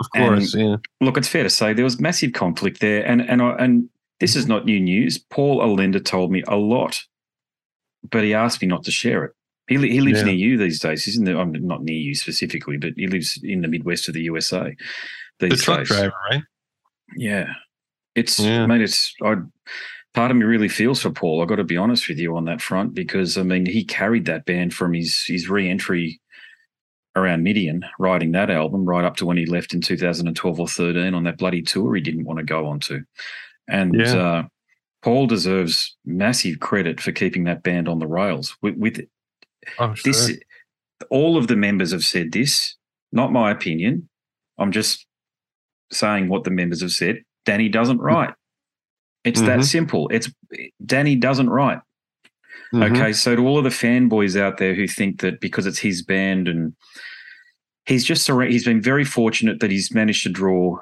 Of course, and yeah. Look, it's fair to say there was massive conflict there, and and and this is not new news. Paul Allender told me a lot, but he asked me not to share it. He he lives yeah. near you these days. He's in the I'm not near you specifically, but he lives in the Midwest of the USA. These the truck days. driver, right? Yeah, it's yeah. mate. It's I. Part of me really feels for Paul. I've got to be honest with you on that front because I mean he carried that band from his his re-entry around Midian, writing that album right up to when he left in 2012 or 13 on that bloody tour he didn't want to go on to. And yeah. uh, Paul deserves massive credit for keeping that band on the rails. With, with oh, sure. this, all of the members have said this, not my opinion. I'm just saying what the members have said. Danny doesn't write. It's mm-hmm. that simple. It's Danny doesn't write. Mm-hmm. Okay, so to all of the fanboys out there who think that because it's his band and he's just he's been very fortunate that he's managed to draw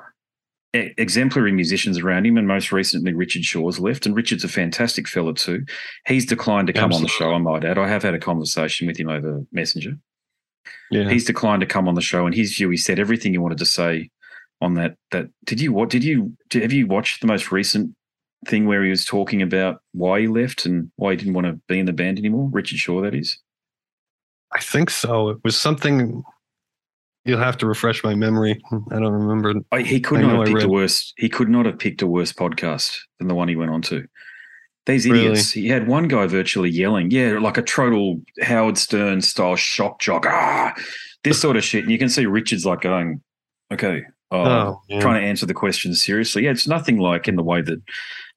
exemplary musicians around him, and most recently Richard Shaw's left, and Richard's a fantastic fella too. He's declined to come Absolutely. on the show. I might add, I have had a conversation with him over Messenger. Yeah. He's declined to come on the show, and his view, he said everything he wanted to say on that. That did you what did you did, have you watched the most recent thing where he was talking about why he left and why he didn't want to be in the band anymore? Richard Shaw, that is. I think so. It was something. You'll have to refresh my memory. I don't remember. I, he could I not have picked a worse. He could not have picked a worse podcast than the one he went on to. These idiots. Really? He had one guy virtually yelling, "Yeah, like a total Howard Stern style shock jock." Ah, this sort of shit. And you can see Richard's like going, "Okay, oh, oh trying to answer the questions seriously. Yeah, it's nothing like in the way that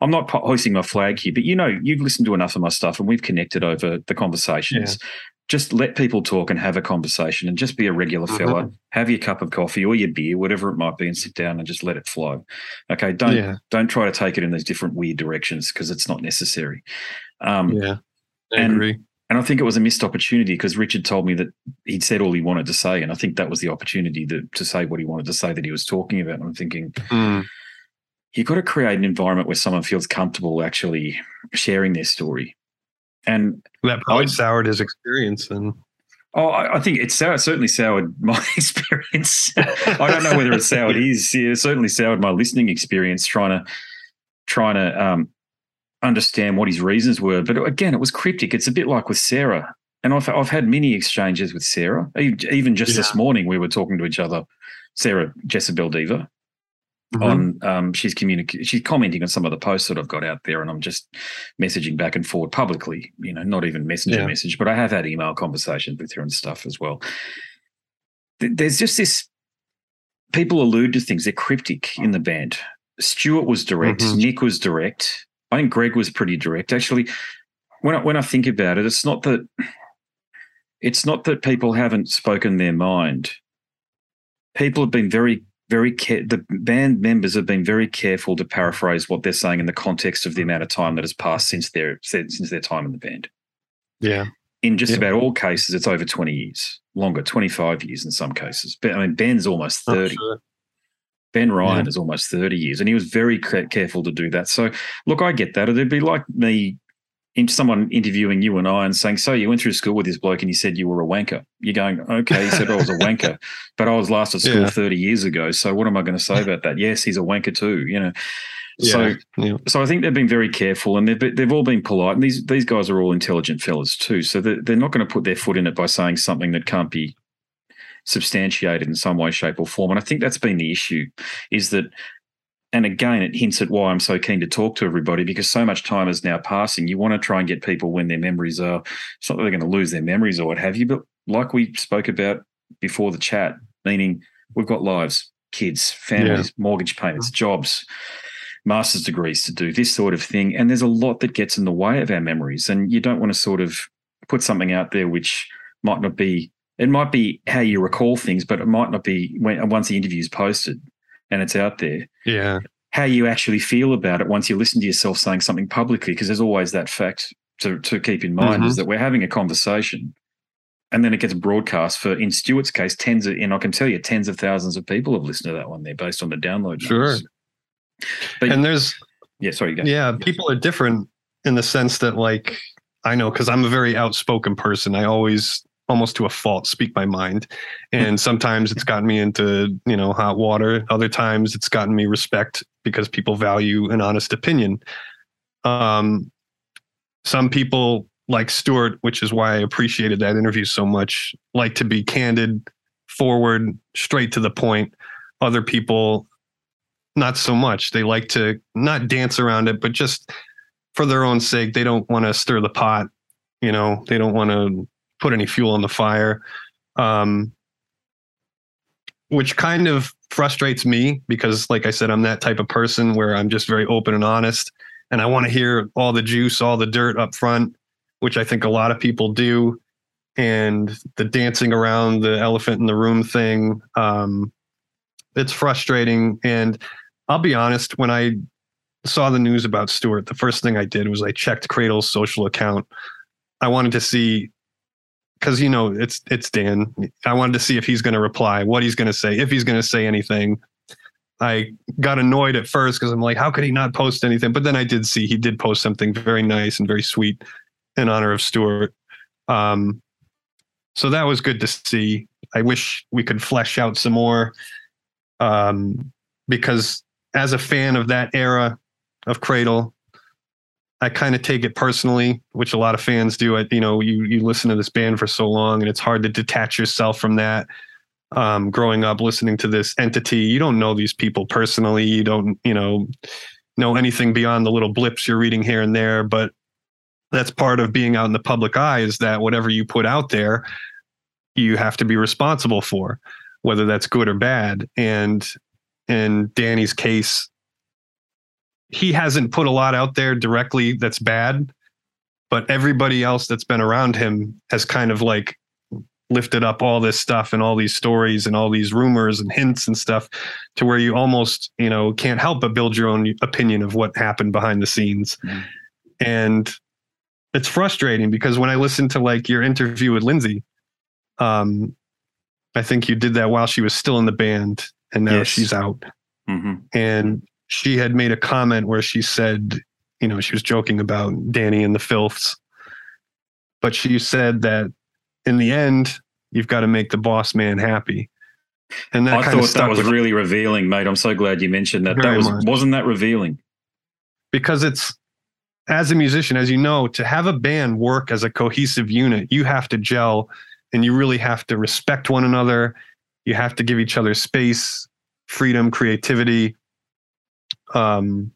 I'm not hoisting my flag here, but you know, you've listened to enough of my stuff and we've connected over the conversations. Yeah. Just let people talk and have a conversation and just be a regular mm-hmm. fella. Have your cup of coffee or your beer, whatever it might be, and sit down and just let it flow. Okay. Don't yeah. don't try to take it in these different weird directions because it's not necessary. Um, yeah. I and, agree. And I think it was a missed opportunity because Richard told me that he'd said all he wanted to say. And I think that was the opportunity to, to say what he wanted to say that he was talking about. And I'm thinking, mm you've got to create an environment where someone feels comfortable actually sharing their story. And that probably soured his experience and Oh, I, think it's soured, certainly soured my experience. I don't know whether it's soured his. Yeah, certainly soured my listening experience, trying to trying to um, understand what his reasons were. But again, it was cryptic. It's a bit like with Sarah, and I've I've had many exchanges with Sarah. Even just yeah. this morning, we were talking to each other. Sarah Jezebel Diva, Mm-hmm. on um, she's communicating she's commenting on some of the posts that I've got out there and I'm just messaging back and forward publicly you know not even messenger yeah. message but I have had email conversations with her and stuff as well there's just this people allude to things they're cryptic in the band Stuart was direct mm-hmm. Nick was direct I think Greg was pretty direct actually when I, when I think about it it's not that it's not that people haven't spoken their mind people have been very very care- the band members have been very careful to paraphrase what they're saying in the context of the amount of time that has passed since their since their time in the band. Yeah. In just Yeah. about all cases, it's over 20 years, longer, 25 years in some cases. But I mean, Ben's almost Oh, 30. sure. Ben Ryan Yeah. is almost 30 years, and he was very ca- careful to do that. So, look, I get that. It'd be like me, in someone interviewing you and I and saying, So, you went through school with this bloke and he said you were a wanker. You're going, Okay, he said I was a wanker, but I was last at school Yeah. 30 years ago. So, what am I going to say about that? Yes, he's a wanker too, you know. So, Yeah. Yeah. so I think they've been very careful, and they've they've all been polite. And these these guys are all intelligent fellas too, so they're, they're not going to put their foot in it by saying something that can't be substantiated in some way, shape, or form. And I think that's been the issue, is that. And again, it hints at why I'm so keen to talk to everybody because so much time is now passing. You want to try and get people when their memories are. It's not that they're going to lose their memories or what have you, but like we spoke about before the chat, meaning we've got lives, kids, families, mortgage payments, mm-hmm. jobs, master's degrees to do, this sort of thing. And there's a lot that gets in the way of our memories. And you don't want to sort of put something out there which might not be, it might be how you recall things, but it might not be when once the interview's posted and it's out there, Yeah. how you actually feel about it once you listen to yourself saying something publicly, because there's always that fact to, to keep in mind is mm-hmm. that we're having a conversation and then it gets broadcast for in Stuart's case, tens of and I can tell you tens of thousands of people have listened to that one there based on the download Sure. numbers. But And there's yeah, sorry, yeah, people are different in the sense that like I know because I'm a very outspoken person. I always almost to a fault speak my mind. And sometimes it's gotten me into, you know, hot water. Other times it's gotten me respect because people value an honest opinion. Um some people like Stuart, which is why I appreciated that interview so much, like to be candid, forward, straight to the point. Other people not so much. They like to not dance around it, but just for their own sake, they don't want to stir the pot. You know, they don't want to put any fuel on the fire, um, which kind of frustrates me because, like I said, I'm that type of person where I'm just very open and honest, and I want to hear all the juice, all the dirt up front, which I think a lot of people do. And the dancing around the elephant in the room thing, um, it's frustrating. And I'll be honest, when I saw the news about Stuart, the first thing I did was I checked Cradle's social account. I wanted to see because you know it's it's Dan. I wanted to see if he's going to reply, what he's going to say, if he's going to say anything. I got annoyed at first because I'm like, how could he not post anything? But then I did see he did post something very nice and very sweet in honor of Stuart. Um, so that was good to see. I wish we could flesh out some more um, because as a fan of that era of Cradle, I kind of take it personally, which a lot of fans do. It, you know, you you listen to this band for so long, and it's hard to detach yourself from that. Um, growing up listening to this entity, you don't know these people personally. You don't, you know, know anything beyond the little blips you're reading here and there. But that's part of being out in the public eye is that whatever you put out there, you have to be responsible for, whether that's good or bad. And in Danny's case, he hasn't put a lot out there directly that's bad, but everybody else that's been around him has kind of like lifted up all this stuff and all these stories and all these rumors and hints and stuff to where you almost, you know, can't help but build your own opinion of what happened behind the scenes. Mm. And it's frustrating because when I listen to like your interview with Lindsay, um, I think you did that while she was still in the band and now Yes. she's out hmm and she had made a comment where she said, you know, she was joking about Danny and the filths, but she said that in the end, you've got to make the boss man happy. And that I kind of thought that was really revealing, mate. I'm so glad you mentioned that. That was much. wasn't that revealing? because it's as a musician, as you know, to have a band work as a cohesive unit, you have to gel and you really have to respect one another. You have to give each other space, freedom, creativity. Um,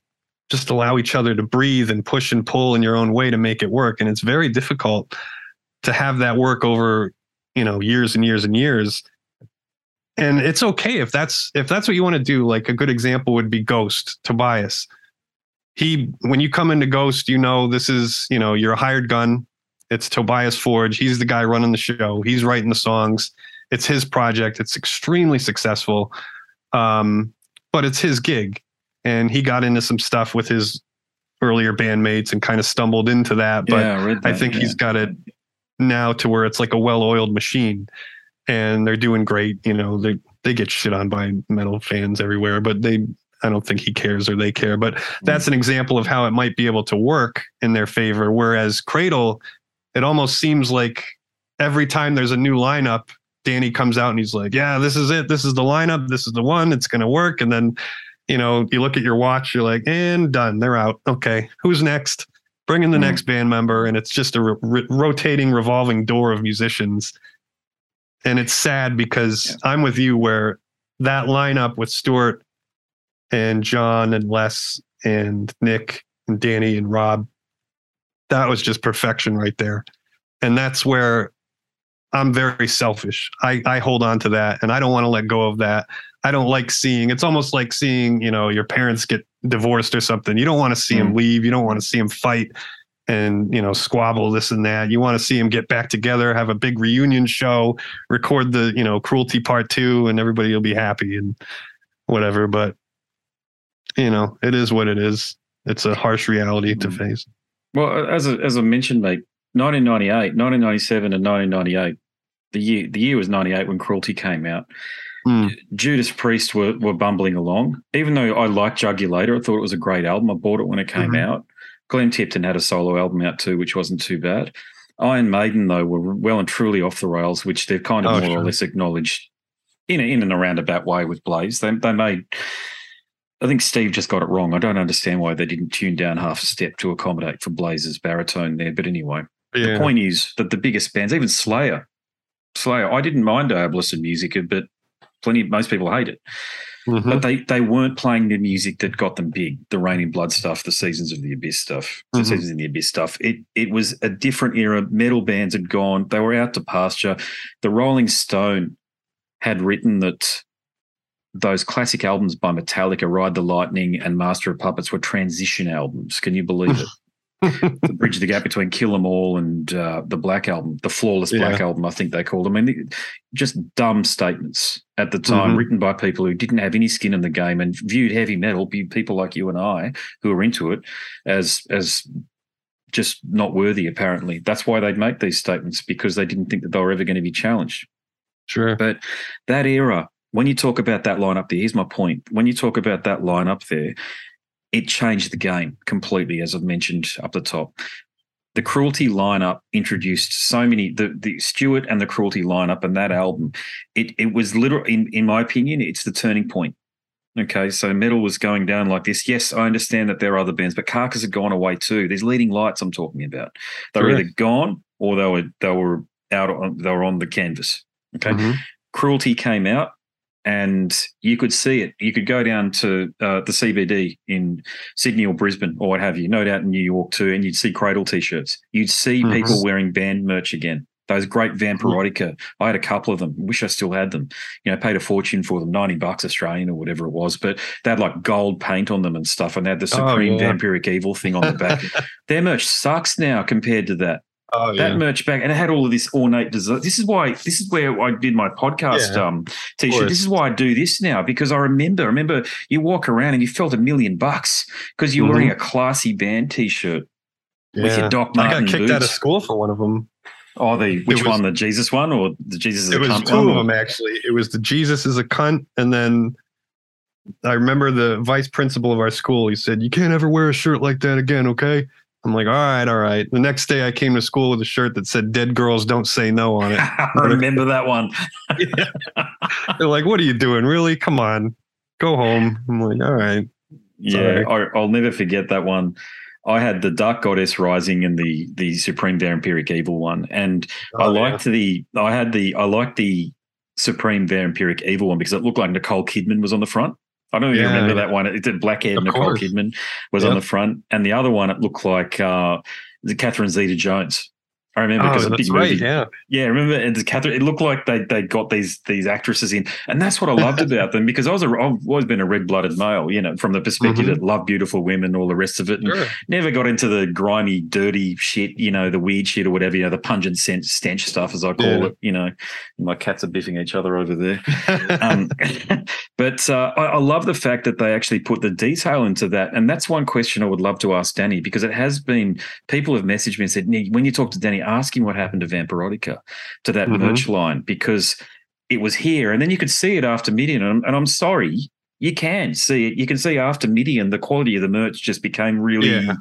just allow each other to breathe and push and pull in your own way to make it work. And it's very difficult to have that work over, you know, years and years and years. And it's okay if that's if that's what you want to do. Like a good example would be Ghost, Tobias. He when you come into ghost you know this is you know you're a hired gun. It's tobias forge. He's the guy running the show. He's writing the songs. It's his project. It's extremely successful. Um, but it's his gig, and he got into some stuff with his earlier bandmates and kind of stumbled into that. But yeah, I, read I think yeah. he's got it now to where it's like a well-oiled machine, and they're doing great. You know, they they get shit on by metal fans everywhere, but they I don't think he cares or they care. But that's mm. an example of how it might be able to work in their favor. Whereas Cradle, it almost seems like every time there's a new lineup, Danny comes out and he's like, "Yeah, this is it. This is the lineup. This is the one. It's going to work." And then, you know, you look at your watch, you're like, "And done. They're out. Okay, who's next?" Bring in the Mhm. next band member, and it's just a ro- rotating, revolving door of musicians. And it's sad because I'm with you where that lineup with Stuart and John and Les and Nick and Danny and Rob, that was just perfection right there. And that's where I'm very selfish. I, I hold on to that and I don't want to let go of that. I don't like seeing it's almost like seeing, you know, your parents get divorced or something. You don't want to see them leave. You don't want to see them fight and, you know, squabble this and that. You want to see them get back together, have a big reunion show, record the, you know, cruelty part two, and everybody will be happy and whatever. But, you know, it is what it is. It's a harsh reality to Mm. face. Well, as I, as I mentioned, mate, 1998, 1997, and 1998. The year the year was 98 when Cruelty came out. Hmm. Judas Priest were were bumbling along. Even though I liked Jugulator, I thought it was a great album. I bought it when it came Mhm. out. Glenn Tipton had a solo album out too, which wasn't too bad. Iron Maiden, though, were well and truly off the rails, which they've kind of Oh, more sure. or less acknowledged in a, in and around about way with Blaze. They they made. I think Steve just got it wrong. I don't understand why they didn't tune down half a step to accommodate for Blaze's baritone there. But anyway, Yeah. the point is that the biggest bands, even Slayer, Slayer, I didn't mind Diabolus in Musica, but plenty most people hate it. Mhm. But they they weren't playing the music that got them big, the Reign in Blood stuff, the Seasons of the Abyss stuff, the Mhm. Seasons in the Abyss stuff. It it was a different era. Metal bands had gone, they were out to pasture. The Rolling Stone had written that those classic albums by Metallica, Ride the Lightning and Master of Puppets were transition albums. Can you believe it? The bridge the gap between Kill 'Em All and uh, the Black Album, the Flawless Black Yeah. Album, I think they called them. I mean, just dumb statements at the time, Mhm. written by people who didn't have any skin in the game and viewed heavy metal, people like you and I who are into it, as as just not worthy. Apparently, that's why they'd make these statements because they didn't think that they were ever going to be challenged. Sure. But that era, when you talk about that lineup there, here's my point. When you talk about that lineup there, it changed the game completely, as I've mentioned up the top. The cruelty lineup introduced so many the the Stuart and the cruelty lineup and that album. It it was literally in, in my opinion, it's the turning point. Okay, so metal was going down like this. Yes, I understand that there are other bands, but Carcass had gone away too. These leading lights I'm talking about. They were Sure. either gone or they were they were out on they were on the canvas. Okay. Mhm. Cruelty came out and you could see it. You could go down to uh, the CBD in Sydney or Brisbane or what have you, no doubt in New York too, and you'd see Cradle t shirts. You'd see Mhm. people wearing band merch again. Those great Vampirotica. I had a couple of them. Wish I still had them. You know, paid a fortune for them, 90 bucks Australian or whatever it was. But they had like gold paint on them and stuff. And they had the Oh, Supreme yeah. Vampiric Evil thing on the back. Their merch sucks now compared to that Oh that yeah. merch back and it had all of this ornate design. This is why this is where I did my podcast Yeah, um t-shirt. This is why I do this now because I remember I remember you walk around and you felt a million bucks because you're Mhm. wearing a classy band t-shirt with Yeah. your Doc Martin. I got kicked boots. out of school for one of them. Oh, the which was- one? The Jesus one or the Jesus is a It was cunt two one? of them actually. It was the Jesus is a cunt, and then I remember the vice principal of our school. He said, "You can't ever wear a shirt like that again, okay?" I'm like, "All right, all right." The next day, I came to school with a shirt that said "Dead girls don't say no" on it. I remember that one. They're like, "What are you doing? Really? Come on, go home." I'm like, "All right." Yeah, I, I'll never forget that one. I had the Dark Goddess Rising and the the Supreme Vampiric Evil one, and I Oh, yeah. liked the I had the I liked the Supreme Vampiric Evil one because it looked like Nicole Kidman was on the front. I don't know if you Yeah, remember yeah. that one. It did black haired Of Nicole course. Kidman was on the front, and the other one it looked like uh, the Catherine Zeta Jones. I remember because oh, a big movie. right. Yeah. Yeah, remember and Catherine. It looked like they they got these these actresses in, and that's what I loved about them because I was a, I've always been a red blooded male, you know, from the perspective Mhm. that love beautiful women, all the rest of it, and Sure. never got into the grimy, dirty shit, you know, the weird shit or whatever, you know, the pungent scent, stench stuff as I call Yeah. it. You know, my cats are biffing each other over there. Um, but uh, I, I love the fact that they actually put the detail into that, and that's one question I would love to ask Danny because it has been people have messaged me and said, when you talk to Danny, ask him what happened to Vampirotica, to that Mhm. merch line because it was here, and then you could see it after Midian, and I'm, and I'm sorry." You can see it. You can see after Midian, the quality of the merch just became really Yeah.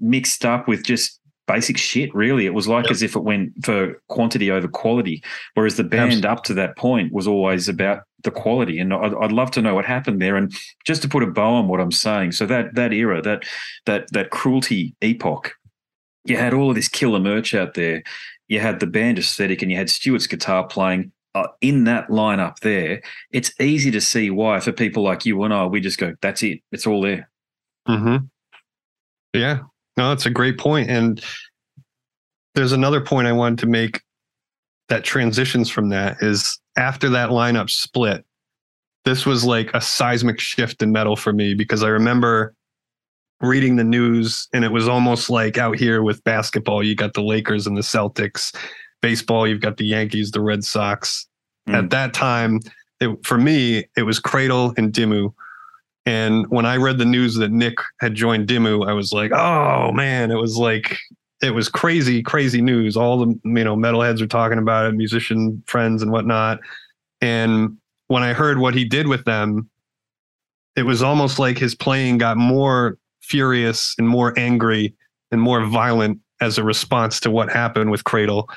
mixed up with just basic shit. Really, it was like Yep. as if it went for quantity over quality. Whereas the band Absolutely. up to that point was always about the quality, and I'd, I'd love to know what happened there. And just to put a bow on what I'm saying, so that that era, that that that cruelty epoch, you had all of this killer merch out there. You had the band aesthetic, and you had Stuart's guitar playing. Uh, in that lineup there, it's easy to see why for people like you and I, we just go, "That's it, it's all there." hmm Yeah, no, it's a great point. And there's another point I wanted to make that transitions from that is after that lineup split, this was like a seismic shift in metal for me because I remember reading the news and it was almost like out here with basketball, you got the Lakers and the Celtics. Baseball, you've got the Yankees, the Red Sox. Mm. At that time, it, for me, it was Cradle and Dimmu. And when I read the news that Nick had joined Dimmu, I was like, oh man, it was like it was crazy, crazy news. All the you know metalheads were talking about it, musician friends and whatnot. And when I heard what he did with them, it was almost like his playing got more furious and more angry and more violent as a response to what happened with Cradle.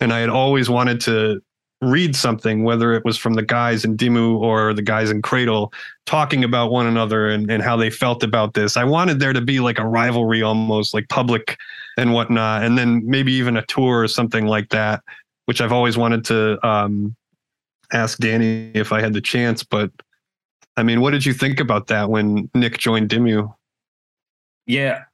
And I had always wanted to read something, whether it was from the guys in Dimmu or the guys in Cradle, talking about one another and, and how they felt about this. I wanted there to be like a rivalry almost like public and whatnot. And then maybe even a tour or something like that, which I've always wanted to um, ask Danny if I had the chance. But I mean, what did you think about that when Nick joined Dimmu? Yeah,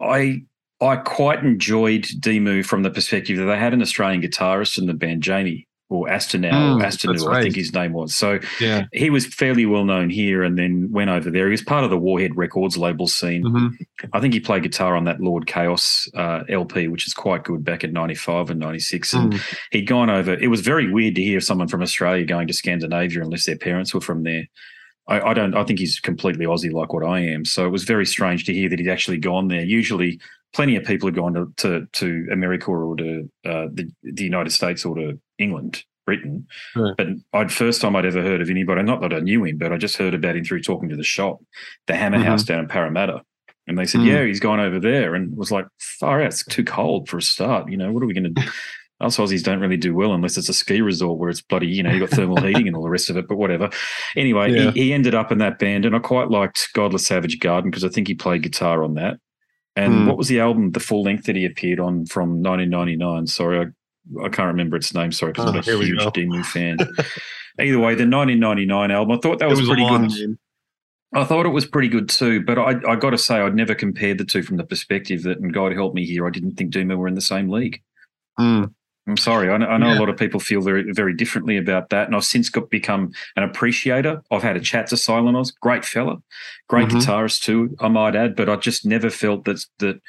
I I quite enjoyed Dimmu from the perspective that they had an Australian guitarist in the band, Jamie or Astennu, Mm, that's I think his name was. So Yeah. he was fairly well known here, and then went over there. He was part of the Warhead Records label scene. Mm-hmm. I think he played guitar on that Lord Kaos uh, LP, which is quite good back in '95 and '96. And Mm. he'd gone over. It was very weird to hear someone from Australia going to Scandinavia unless their parents were from there. I, I don't. I think he's completely Aussie, like what I am. So it was very strange to hear that he'd actually gone there. Usually, plenty of people have gone to to, to America or to uh, the the United States or to England, Britain. But I'd first time I'd ever heard of anybody. Not that I knew him, but I just heard about him through talking to the shop, the Hammer Mhm. House down in Parramatta. And they said, Mm. "Yeah, he's gone over there," and was like, "Far out, it's too cold for a start. You know, what are we going to do?" Us Aussies don't really do well unless it's a ski resort where it's bloody, you know, you've got thermal heating and all the rest of it. But whatever. Anyway, Yeah. he, he ended up in that band, and I quite liked Godless Savage Garden because I think he played guitar on that. And Hmm. what was the album, the full length that he appeared on from 1999? Sorry, I, I can't remember its name. Sorry, because Oh, I'm a huge. Dimmu fan. Either way, the 1999 album, I thought that was, was pretty good. name. I thought it was pretty good too, but I, I got to say, I'd never compared the two from the perspective that, and God help me here, I didn't think Dimmu were in the same league. Mm. I'm sorry. I know, I know Yeah. a lot of people feel very, very differently about that, and I've since got become an appreciator. I've had a chat to Silenoz, great fella, great Mhm. guitarist too, I might add. But I just never felt that that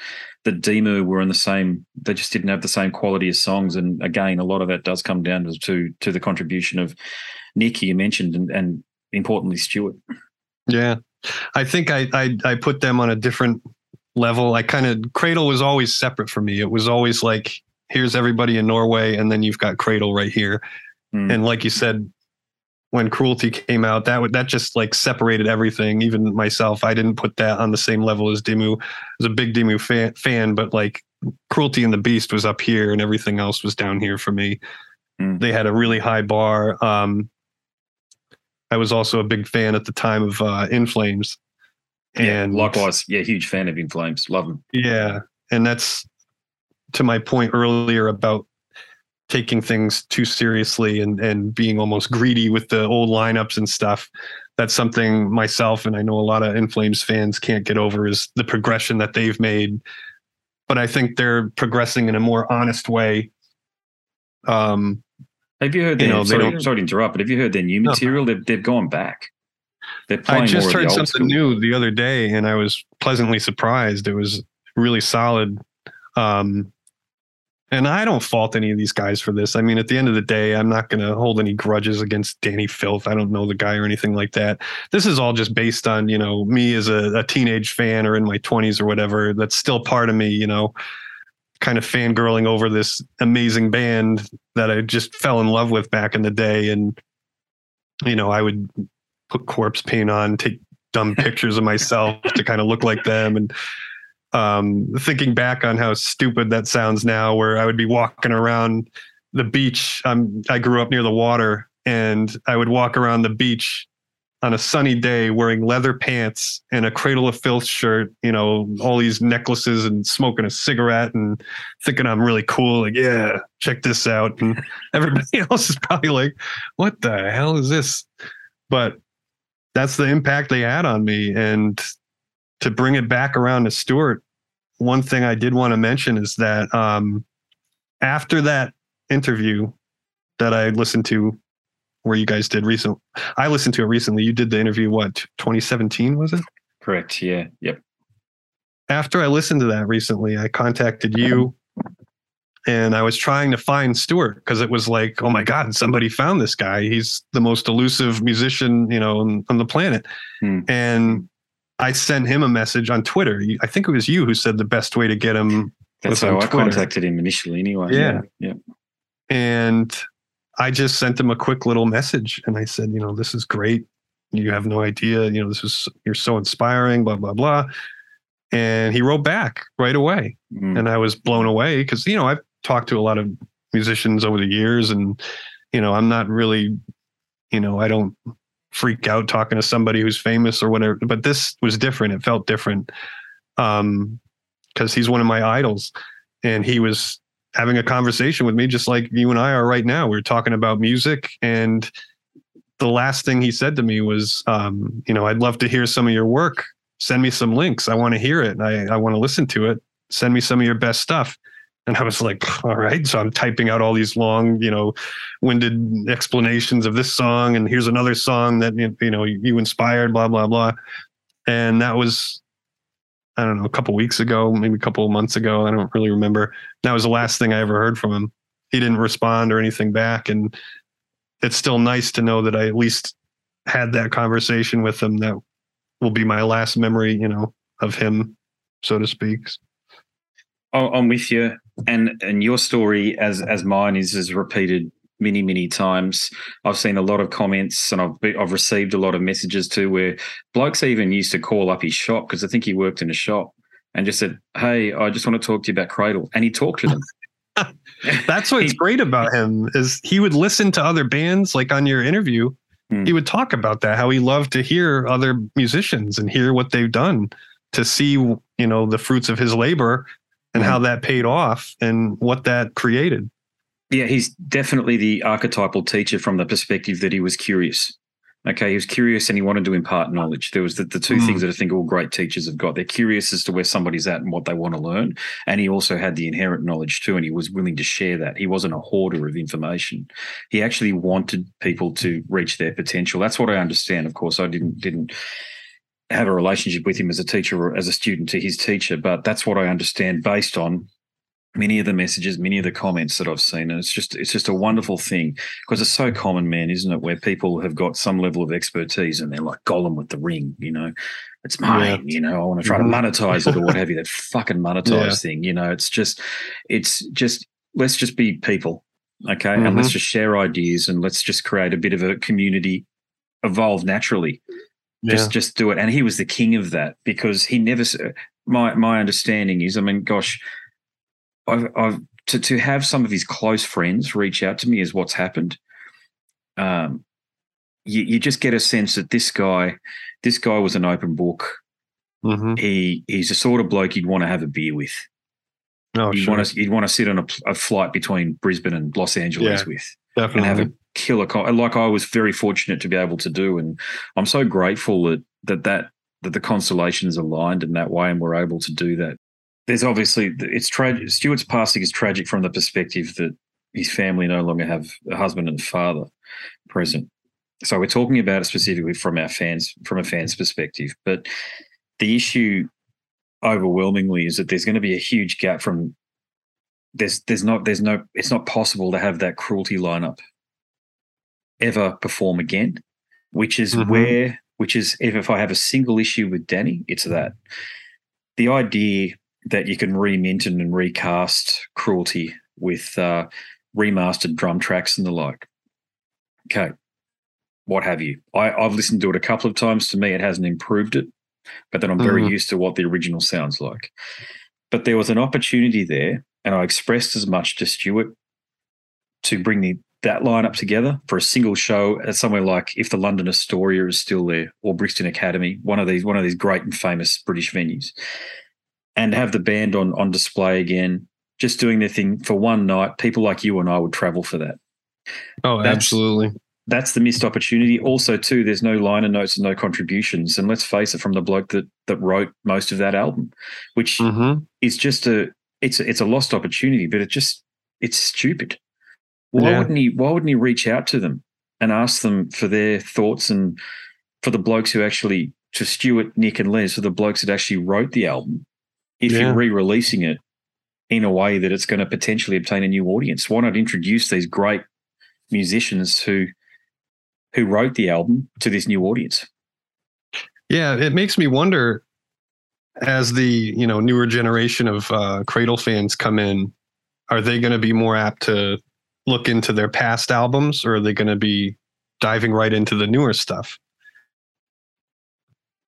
the Dimmu were in the same. They just didn't have the same quality of songs. And again, a lot of that does come down to to, the contribution of Nick, you mentioned, and, and importantly Stuart. Yeah, I think I, I I put them on a different level. I kind of Cradle was always separate for me. It was always like here's everybody in Norway, and then you've got Cradle right here. Mm. And like you said, when Cruelty came out, that would that just like separated everything. Even myself, I didn't put that on the same level as Dimmu. I was a big Dimmu fan, fan but like Cruelty and the Beast was up here, and everything else was down here for me. Mm. They had a really high bar. Um, I was also a big fan at the time of uh, In Flames. yeah, And likewise, yeah, huge fan of In Flames, love them. yeah, and that's to my point earlier about taking things too seriously and and being almost greedy with the old lineups and stuff. That's something myself and I know a lot of In Flames fans can't get over is the progression that they've made but I think they're progressing in a more honest way. Um, have you heard? You Their, know, they sorry, sorry to interrupt, but have you heard their new No. material? They've they've gone back. They're playing I just heard of the old something school. new the other day, and I was pleasantly surprised. It was really solid. Um, and I don't fault any of these guys for this. I mean, at the end of the day, I'm not going to hold any grudges against Danny Filth. I don't know the guy or anything like that. This is all just based on, you know, me as a, a teenage fan or in my 20s or whatever. That's still part of me, you know, kind of fangirling over this amazing band that I just fell in love with back in the day. And, you know, I would put corpse paint on, take dumb pictures of myself to kind of look like them. And um, thinking back on how stupid that sounds now, where I would be walking around the beach. Um, I grew up near the water, and I would walk around the beach on a sunny day wearing leather pants and a Cradle of Filth shirt, you know, all these necklaces and smoking a cigarette and thinking I'm really cool. Like, yeah, check this out. And everybody else is probably like, what the hell is this? But that's the impact they had on me. And to bring it back around to Stuart, one thing I did want to mention is that um, after that interview that I listened to, where you guys did recent, I listened to it recently. You did the interview, what 2017 was it? Correct. Yeah. Yep. After I listened to that recently, I contacted you, and I was trying to find Stuart because it was like, oh my god, somebody found this guy. He's the most elusive musician, you know, on, on the planet. Hmm. And I sent him a message on Twitter. I think it was you who said the best way to get him That's how I Twitter. contacted him initially. Anyway. Yeah. Yeah. and I just sent him a quick little message and I said, you know, this is great. You have no idea, you know, this is you're so inspiring, blah blah blah. And he wrote back right away, Mm. and I was blown away because you know I've talked to a lot of musicians over the years, and you know I'm not really, you know, I don't freak out talking to somebody who's famous or whatever. But this was different. It felt different, um, because he's one of my idols, and he was having a conversation with me just like you and I are right now. We're talking about music and the last thing he said to me was um, you know, I'd love to hear some of your work. Send me some links. I want to hear it. I, I want to listen to it. Send me some of your best stuff. And I was like, all right. So I'm typing out all these long, you know, winded explanations of this song. And here's another song that, you know, you inspired, blah, blah, blah. And that was, I don't know, a couple weeks ago, maybe a couple months ago. I don't really remember. That was the last thing I ever heard from him. He didn't respond or anything back. And it's still nice to know that I at least had that conversation with him. That will be my last memory, you know, of him, so to speak. I'm with you, and and your story, as as mine is, is repeated many many times. I've seen a lot of comments, and I've be, I've received a lot of messages too, where blokes even used to call up his shop because I think he worked in a shop and just said, "Hey, I just want to talk to you about Cradle," and he talked to them. That's what's He- great about him is he would listen to other bands, like on your interview. Hmm. He would talk about that, how he loved to hear other musicians and hear what they've done to see, you know, the fruits of his labor and how that paid off and what that created. Yeah, he's definitely the archetypal teacher from the perspective that he was curious. Okay, he was curious and he wanted to impart knowledge. There was the, the two Mm. things that I think all great teachers have got. They're curious as to where somebody's at and what they want to learn. And he also had the inherent knowledge too, and he was willing to share that. He wasn't a hoarder of information. He actually wanted people to reach their potential. That's what I understand. Of course, I didn't didn't have a relationship with him as a teacher or as a student to his teacher, but that's what I understand based on many of the messages, many of the comments that I've seen, and it's just it's just a wonderful thing because it's so common, man, isn't it? Where people have got some level of expertise and they're like Gollum with the ring, you know, it's mine, you know, I want to try to mm-hmm. monetize it or what have you. That fucking monetize Yeah. thing, you know, it's just it's just let's just be people, okay, and let's mm-hmm. just share ideas and let's just create a bit of a community, evolve naturally just just do it and he was the king of that because he never my my understanding is i mean gosh i've i've to, to have some of his close friends reach out to me is what's happened um you, you just get a sense that this guy this guy was an open book Mhm. he he's the sort of bloke you'd want to have a beer with Oh, you'd sure. want to you'd want to sit on a, a flight between brisbane and los angeles Yeah. with Definitely. and have a killer con- like I was very fortunate to be able to do and I'm so grateful that that that that the constellations aligned in that way and we're able to do that there's obviously it's tragic. Stuart's passing is tragic from the perspective that his family no longer have a husband and father present. So we're talking about it specifically from our fans, from a fan's perspective. But the issue overwhelmingly is that there's going to be a huge gap from there's there's not there's no it's not possible to have that cruelty lineup ever perform again, which is mm-hmm. where which is if, if I have a single issue with Danny, it's that. The idea that you can remint and recast cruelty with uh, remastered drum tracks and the like. Okay. What have you? I, I've listened to it a couple of times. To me, it hasn't improved it, but then I'm very mm-hmm. used to what the original sounds like. But there was an opportunity there, and I expressed as much to Stuart to bring the, that lineup together for a single show at somewhere like if the London Astoria is still there or Brixton Academy, one of these one of these great and famous British venues, and have the band on on display again just doing their thing for one night, people like you and I would travel for that. Oh, that's, absolutely. That's the missed opportunity. Also, too, there's no liner notes and no contributions. And let's face it, from the bloke that that wrote most of that album, which mm-hmm. is just a it's a, it's a lost opportunity. But it just it's stupid. Why yeah. wouldn't he? Why wouldn't he reach out to them and ask them for their thoughts and for the blokes who actually to Stuart, Nick, and Les, for the blokes that actually wrote the album, if yeah. you're re-releasing it, in a way that it's going to potentially obtain a new audience. Why not introduce these great musicians who who wrote the album to this new audience? Yeah, it makes me wonder as the you know newer generation of uh, Cradle fans come in, are they going to be more apt to look into their past albums, or are they going to be diving right into the newer stuff?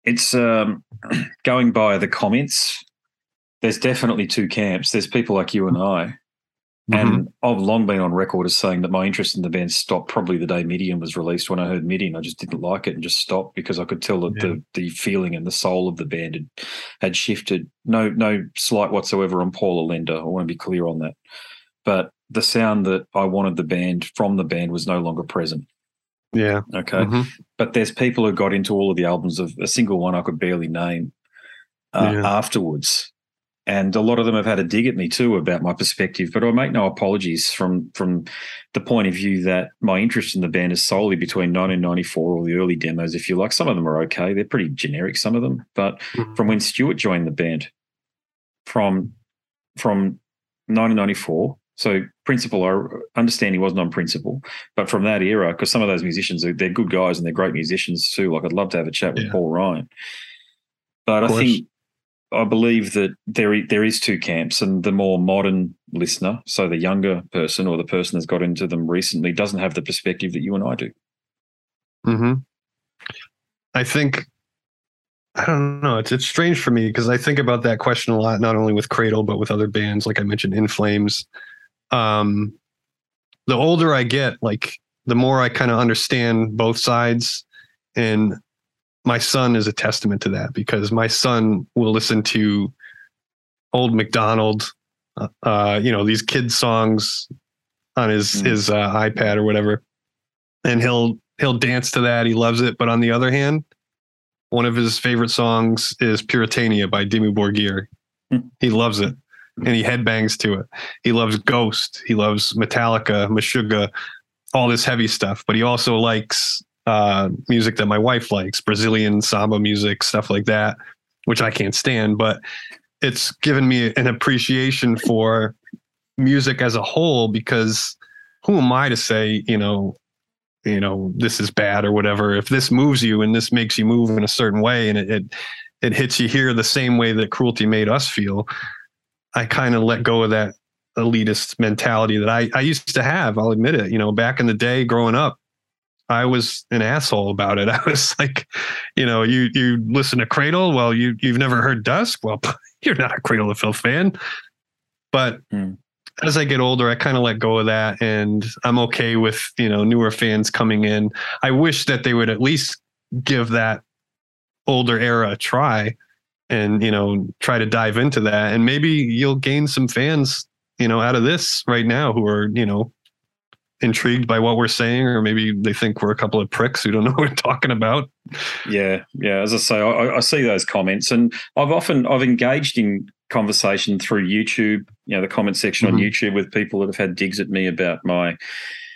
It's um, going by the comments there's definitely two camps. There's people like you and I. Mm-hmm. And I've long been on record as saying that my interest in the band stopped probably the day Midian was released. When I heard Midian, I just didn't like it and just stopped because I could tell that yeah. the the feeling and the soul of the band had, had shifted. No no slight whatsoever on Paul Allender. I want to be clear on that. But the sound that I wanted the band from the band was no longer present. Yeah. Okay. Mm-hmm. But there's people who got into all of the albums of a single one I could barely name uh, yeah. afterwards and a lot of them have had a dig at me too about my perspective. But I make no apologies from from the point of view that my interest in the band is solely between 1994 or the early demos, if you like. Some of them are okay; they're pretty generic, some of them. But mm-hmm. from when Stuart joined the band, from from 1994. So principle, I understand he wasn't on principle, but from that era, because some of those musicians are they're good guys and they're great musicians too. Like I'd love to have a chat with yeah. Paul Ryan. But I think I believe that there there is two camps, and the more modern listener, so the younger person or the person that's got into them recently, doesn't have the perspective that you and I do. Hmm. I think I don't know. It's it's strange for me because I think about that question a lot, not only with Cradle but with other bands, like I mentioned, In Flames. Um, the older I get, like the more I kind of understand both sides, and my son is a testament to that because my son will listen to old McDonald, uh, uh, you know, these kid songs on his mm. his uh, iPad or whatever, and he'll he'll dance to that. He loves it. But on the other hand, one of his favorite songs is Puritania by Dimmu Borgir. Mm. He loves it, and he headbangs to it. He loves Ghost. He loves Metallica, Meshuggah, all this heavy stuff. But he also likes uh, music that my wife likes, Brazilian samba music, stuff like that, which I can't stand. But it's given me an appreciation for music as a whole because who am I to say, you know, you know, this is bad or whatever. If this moves you and this makes you move in a certain way and it it, it hits you here the same way that cruelty made us feel, I kind of let go of that elitist mentality that I, I used to have. I'll admit it. You know, back in the day growing up, I was an asshole about it. I was like, you know, you you listen to Cradle, well, you you've never heard Dusk, well, you're not a Cradle of Filth fan. But mm. as I get older, I kind of let go of that, and I'm okay with you know newer fans coming in. I wish that they would at least give that older era a try, and you know try to dive into that, and maybe you'll gain some fans, you know, out of this right now who are you know intrigued by what we're saying, or maybe they think we're a couple of pricks who don't know what we're talking about. Yeah, yeah. As I say, I, I see those comments, and I've often I've engaged in conversation through YouTube, you know, the comment section Mhm. on YouTube with people that have had digs at me about my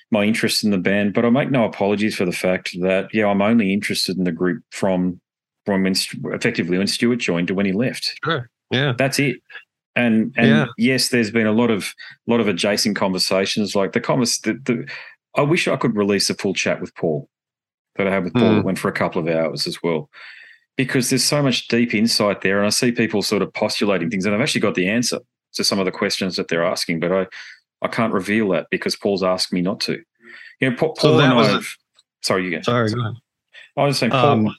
my interest in the band. But I make no apologies for the fact that yeah, I'm only interested in the group from from when effectively when Stuart joined to when he left. Yeah. That's it. And and Yeah. yes, there's been a lot of lot of adjacent conversations. Like the comments, the, the I wish I could release a full chat with Paul that I had with Paul Mm. that went for a couple of hours as well, because there's so much deep insight there, and I see people sort of postulating things, and I've actually got the answer to some of the questions that they're asking, but I I can't reveal that because Paul's asked me not to. You know, Pa- So Paul that and I. a- Have, sorry, you go. Sorry. Go ahead. I was saying, Paul, Um,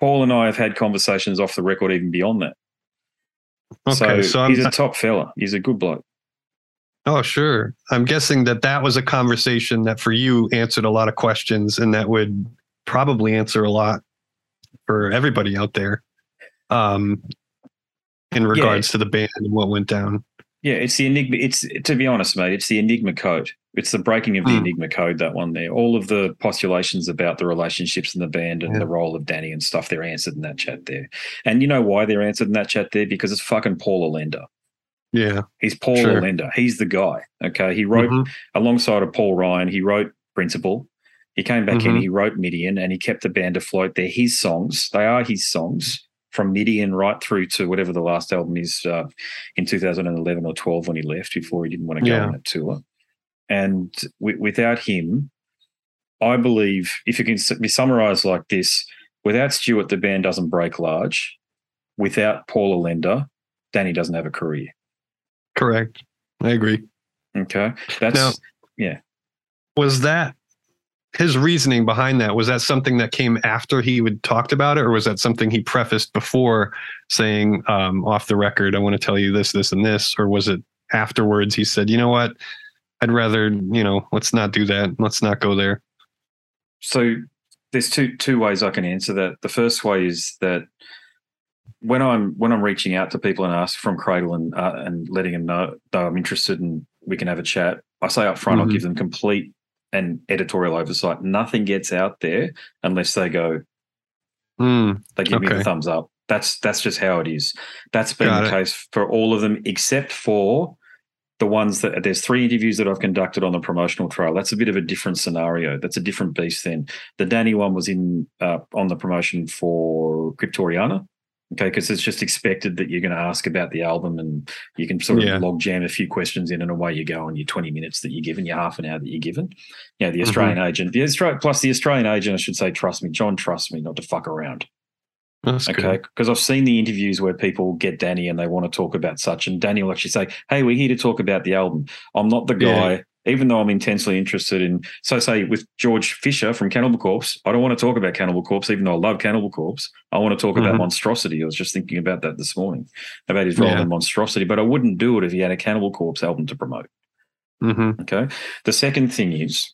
Paul and I have had conversations off the record, even beyond that. Okay. so So, I'm, he's a top fella. He's a good bloke. oh, sure. I'm guessing that that was a conversation that for you answered a lot of questions and that would probably answer a lot for everybody out there um, in regards to the band and what went down. Yeah, it's the enigma. It's to be honest, mate. It's the enigma code. It's the breaking of the Hmm. enigma code. That one there. All of the postulations about the relationships in the band and Yeah. the role of Danny and stuff. They're answered in that chat there. And you know why they're answered in that chat there? Because it's fucking Paul Allender. Yeah. He's Paul Sure. Allender. He's the guy. Okay, he wrote Mhm. alongside of Paul Ryan. He wrote Principle. He came back in. Mhm. He wrote Midian, and he kept the band afloat. They're his songs. They are his songs from Midian right through to whatever the last album is uh, in 2011 or 12 when he left before he didn't want to go Yeah. on that tour. And w- without him, I believe if it can be summarized like this, without Stuart, the band doesn't break large. Without Paul Allender, Danny doesn't have a career. Correct. I agree. Okay, that's Now- Was that his reasoning behind that? Was that something that came after he would talked about it, or was that something he prefaced before saying um, off the record, I want to tell you this, this, and this? Or was it afterwards he said, you know what? I'd rather, you know, let's not do that. Let's not go there. So there's two two ways I can answer that. The first way is that when I'm when I'm reaching out to people and ask from Cradle and uh, and letting them know that I'm interested and we can have a chat, I say up front I'll Mhm. give them complete and editorial oversight. Nothing gets out there unless they go Mm, they give me Okay. the thumbs up. That's that's just how it is. That's been Got the it. case for all of them, except for the ones that there's three interviews that I've conducted on the promotional trail. That's a bit of a different scenario. That's a different beast. Then the Danny one was in uh, on the promotion for Cryptoriana. Okay, because it's just expected that you're going to ask about the album and you can sort of Yeah. log jam a few questions in and away you go on your 20 minutes that you're given, your half an hour that you're given. Yeah, the Mm-hmm. Australian agent, the Australian plus the Australian agent, I should say, trust me, John trust me not to fuck around. That's Okay, because I've seen the interviews where people get Danny and they want to talk about such, and Danny will actually say, "Hey, we're here to talk about the album. I'm not the Yeah. guy." Even though I'm intensely interested in, so say with George Fisher from Cannibal Corpse, I don't want to talk about Cannibal Corpse, even though I love Cannibal Corpse. I want to talk about Mhm. Monstrosity. I was just thinking about that this morning, about his role Yeah. in Monstrosity, but I wouldn't do it if he had a Cannibal Corpse album to promote. hmm Okay. The second thing is,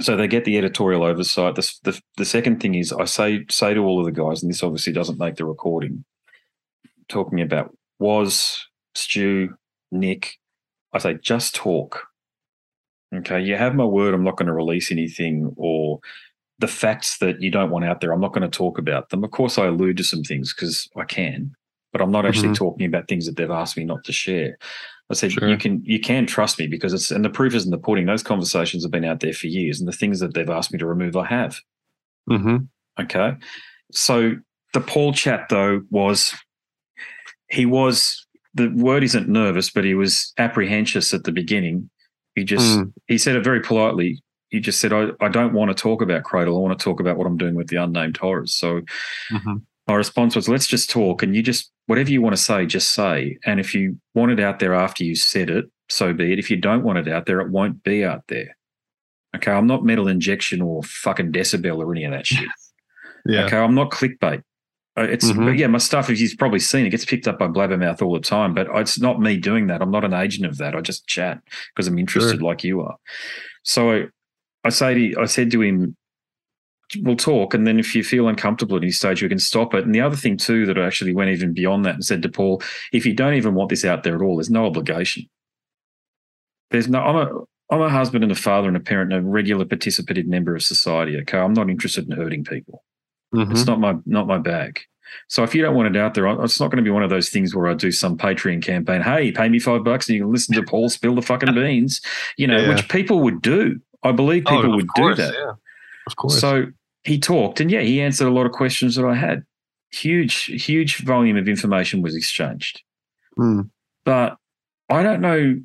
so they get the editorial oversight. The, the, the second thing is, I say say to all of the guys, and this obviously doesn't make the recording, talking about was Stu, Nick. I say just talk. Okay, you have my word. I'm not going to release anything or the facts that you don't want out there. I'm not going to talk about them. Of course, I allude to some things because I can, but I'm not actually Mhm. talking about things that they've asked me not to share. I said Sure. you can you can trust me because it's and the proof is in the pudding. Those conversations have been out there for years, and the things that they've asked me to remove, I have. hmm Okay. So the Paul chat though was he was the word isn't nervous, but he was apprehensive at the beginning. He just Mm. he said it very politely. He just said, I, I don't want to talk about Cradle. I want to talk about what I'm doing with the unnamed horrors. So Mhm. My response was, let's just talk and you just whatever you want to say, just say. And if you want it out there after you said it, so be it. If you don't want it out there, it won't be out there. Okay. I'm not metal injection or fucking decibel or any of that shit. Yeah. Okay, I'm not clickbait. Uh, It's Mhm. yeah, my stuff. As you've probably seen, it gets picked up by Blabbermouth all the time. But it's not me doing that. I'm not an agent of that. I just chat because I'm interested, like you are. So I, I say to I said to him, "We'll talk, and then if you feel uncomfortable at any stage, we can stop it." And the other thing too that I actually went even beyond that and said to Paul, "If you don't even want this out there at all, there's no obligation. There's no. I'm a I'm a husband and a father and a parent and a regular participative member of society. Okay, I'm not interested in hurting people." Mhm. It's not my not my bag. So if you don't want it out there, it's not going to be one of those things where I do some Patreon campaign. Hey, pay me five bucks and you can listen to Paul spill the fucking beans, you know, yeah. which people would do. I believe people oh, would course, do that. Yeah. Of course. So he talked, and yeah, he answered a lot of questions that I had. Huge, huge volume of information was exchanged. Mm. But I don't know,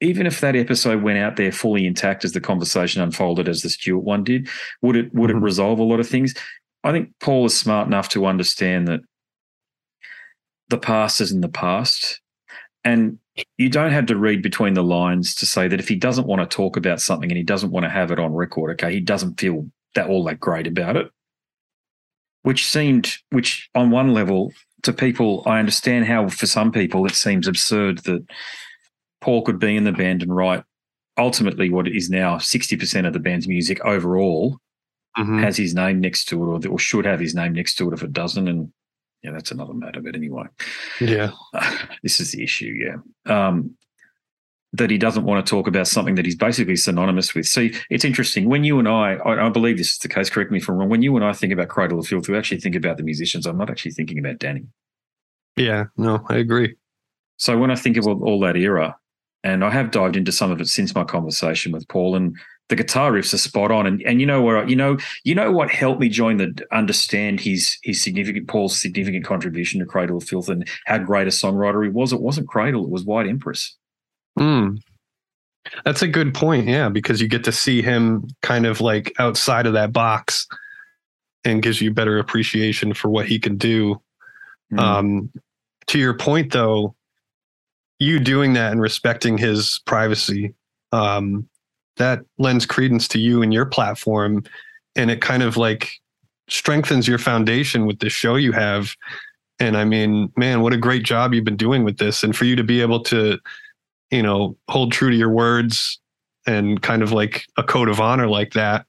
even if that episode went out there fully intact as the conversation unfolded as the Stuart one did, would it would mm-hmm. it resolve a lot of things? I think Paul is smart enough to understand that the past is in the past. And you don't have to read between the lines to say that if he doesn't want to talk about something and he doesn't want to have it on record, okay, he doesn't feel that all that great about it. Which seemed, which on one level, to people, I understand how for some people it seems absurd that Paul could be in the band and write ultimately what is now 60% of the band's music overall mm-hmm. has his name next to it or, or should have his name next to it if it doesn't. And yeah, that's another matter. But anyway, yeah, uh, this is the issue. Yeah. Um, that he doesn't want to talk about something that he's basically synonymous with. See, it's interesting. When you and I, I, I, believe this is the case, correct me if I'm wrong, when you and I think about Cradle of Filth, we actually think about the musicians. I'm not actually thinking about Danny. Yeah, no, I agree. So when I think of all, all that era, and I have dived into some of it since my conversation with Paul, and the guitar riffs are spot on. And and you know where you know you know what helped me join the understand his his significant Paul's significant contribution to Cradle of Filth and how great a songwriter he was. It wasn't Cradle, it was White Empress. Hmm. That's a good point. Yeah, because you get to see him kind of like outside of that box and gives you better appreciation for what he can do. Mm. Um, to your point, though, you doing that and respecting his privacy, um, that lends credence to you and your platform. And it kind of like strengthens your foundation with the show you have. And I mean, man, what a great job you've been doing with this. And for you to be able to, you know, hold true to your words and kind of like a code of honor like that,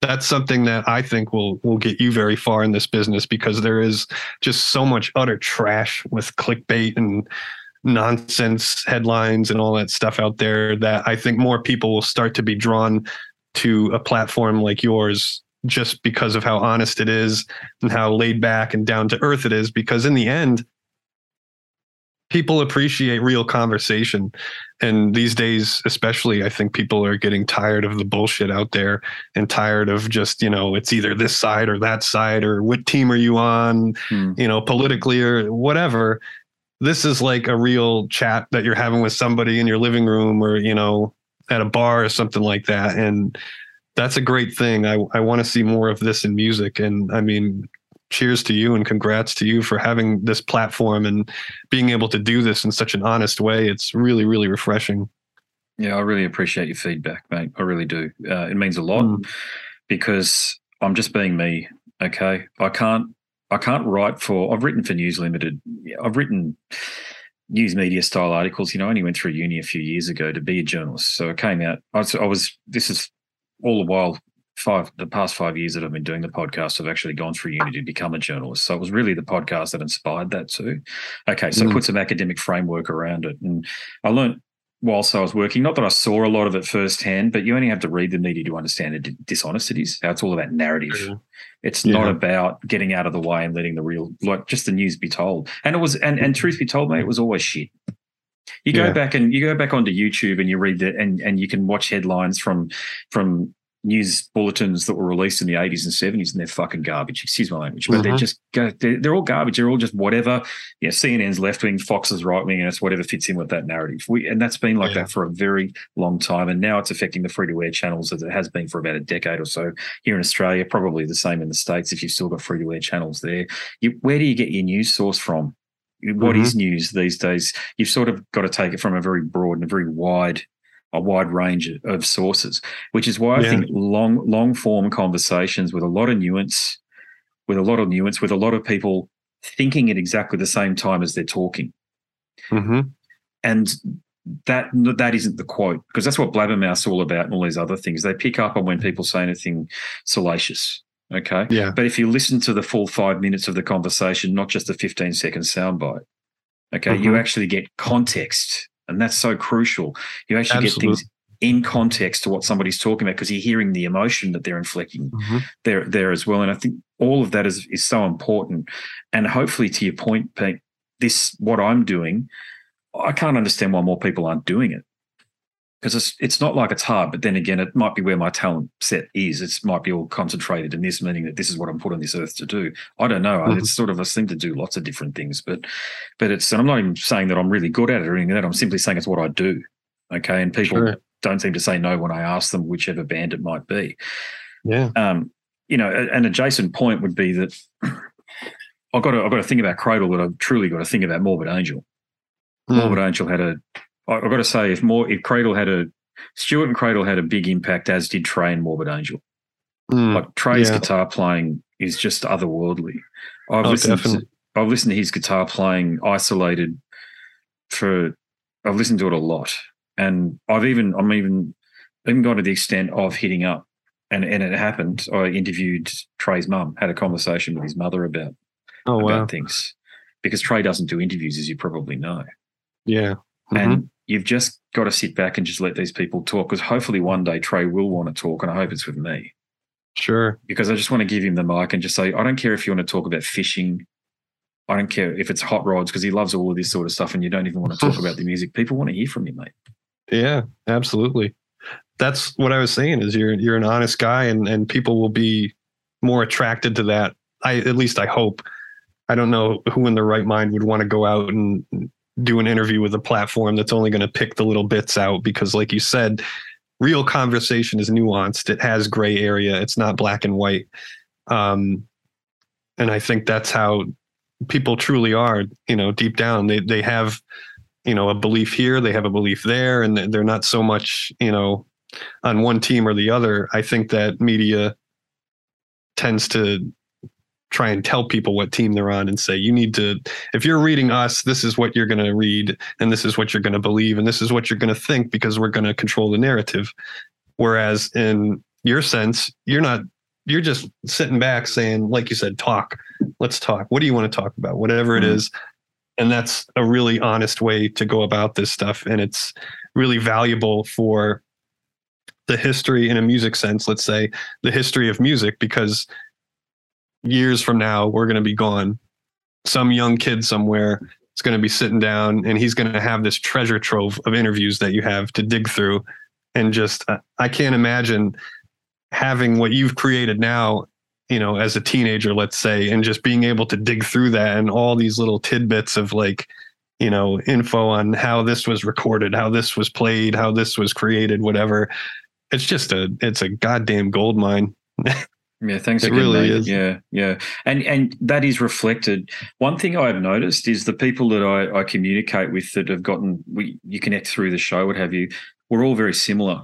that's something that I think will will get you very far in this business because there is just so much utter trash with clickbait and nonsense headlines and all that stuff out there that I think more people will start to be drawn to a platform like yours just because of how honest it is and how laid back and down to earth it is because in the end people appreciate real conversation. And these days especially i think people are getting tired of the bullshit out there and tired of just you know it's either this side or that side or what team are you on hmm. you know politically or whatever. This is like a real chat that you're having with somebody in your living room or you know at a bar or something like that. And that's a great thing. I, I want to see more of this in music. And i mean cheers to you and congrats to you for having this platform and being able to do this in such an honest way it's really really refreshing yeah i really appreciate your feedback mate i really do uh, it means a lot mm. because i'm just being me okay i can't I can't write for. I've written for News Limited. I've written news media style articles. You know, I only went through uni a few years ago to be a journalist. So I came out. I was. I was this is all the while. Five the past five years that I've been doing the podcast, I've actually gone through uni to become a journalist. So it was really the podcast that inspired that too. Okay, so mm. Put some academic framework around it, and I learned whilst I was working. Not that I saw a lot of it firsthand, but you only have to read the media to understand how dishonest it is. How it's all about narrative. Yeah. It's yeah. not about getting out of the way and letting the real, like just the news be told. And it was, and and truth be told, mate, it was always shit. You go yeah. back and you go back onto YouTube and you read the and and you can watch headlines from from news bulletins that were released in the 80s and 70s and they're fucking garbage excuse my language but mm-hmm. they're just they're, they're, all garbage they're all just whatever yeah cnn's left wing fox's right wing and it's whatever fits in with that narrative we, and that's been like yeah. that for a very long time and now it's affecting the free to air channels as it has been for about a decade or so here in australia probably the same in the states if you've still got free to air channels there you, where do you get your news source from What mm-hmm. is news these days you've sort of got to take it from a very broad and a very wide a wide range of sources, which is why I think long long form conversations with a lot of nuance, with a lot of nuance, with a lot of people thinking at exactly the same time as they're talking, mm-hmm. and that that isn't the quote because that's what blabbermouth's all about and all these other things. They pick up on when people say anything salacious. Okay. Yeah. But if you listen to the full five minutes of the conversation, not just a 15 second soundbite, okay, mm-hmm. you actually get context and that's so crucial. You actually Absolutely. get things in context to what somebody's talking about because you're hearing the emotion that they're inflicting mm-hmm. there there as well. And I think all of that is is so important. And hopefully, to your point, Pete, this what I'm doing, I can't understand why more people aren't doing it because it's it's not like it's hard, but then again, it might be where my talent set is. It might be all concentrated in this, meaning that this is what I'm put on this earth to do. I don't know. Mm-hmm. It's sort of a thing to do lots of different things, but but it's. And I'm not even saying that I'm really good at it or anything like that. I'm simply saying it's what I do. Okay, and people sure. don't seem to say no when I ask them whichever band it might be. Yeah. Um, you know, an adjacent point would be that I've got to I've got to think about Cradle, but I've truly got to think about Morbid Angel. Mm. Morbid Angel had a I've got to say, if more if Cradle had a Stuart and Cradle had a big impact, as did Trey and Morbid Angel. Mm, like Trey's yeah. guitar playing is just otherworldly. I've oh, listened to, I've listened to his guitar playing isolated for I've listened to it a lot. And I've even I'm even even gone to the extent of hitting up and and it happened. I interviewed Trey's mum, had a conversation with his mother about, oh, about wow. things. Because Trey doesn't do interviews, as you probably know. Yeah. Mm-hmm. And you've just got to sit back and just let these people talk because hopefully one day Trey will want to talk and I hope it's with me. Sure. Because I just want to give him the mic and just say, I don't care if you want to talk about fishing. I don't care if it's hot rods because he loves all of this sort of stuff and you don't even want to talk about the music. People want to hear from you, mate. Yeah, absolutely. That's what I was saying is you're you're an honest guy and and people will be more attracted to that. I at least I hope. I don't know who in their right mind would want to go out and do an interview with a platform that's only going to pick the little bits out because like you said real conversation is nuanced. It has gray area. It's not black and white. Um, and i think that's how people truly are you know deep down. They they have you know a belief here they have a belief there and they're not so much you know on one team or the other. I think that media tends to try and tell people what team they're on and say you need to if you're reading us this is what you're going to read and this is what you're going to believe and this is what you're going to think because we're going to control the narrative. Whereas in your sense you're not you're just sitting back saying like you said talk let's talk. What do you want to talk about? Whatever it mm-hmm. is. And that's a really honest way to go about this stuff. And it's really valuable for the history in a music sense let's say the history of music because years from now, we're going to be gone. Some young kid somewhere is going to be sitting down and he's going to have this treasure trove of interviews that you have to dig through. And just, uh, I can't imagine having what you've created now, you know, as a teenager, let's say, and just being able to dig through that and all these little tidbits of like, you know, info on how this was recorded, how this was played, how this was created, whatever. It's just a, it's a goddamn gold mine. Yeah, thanks it again. Really mate. is. Yeah, yeah, and and that is reflected. One thing I've noticed is the people that I, I communicate with that have gotten we you connect through the show, what have you. We're all very similar.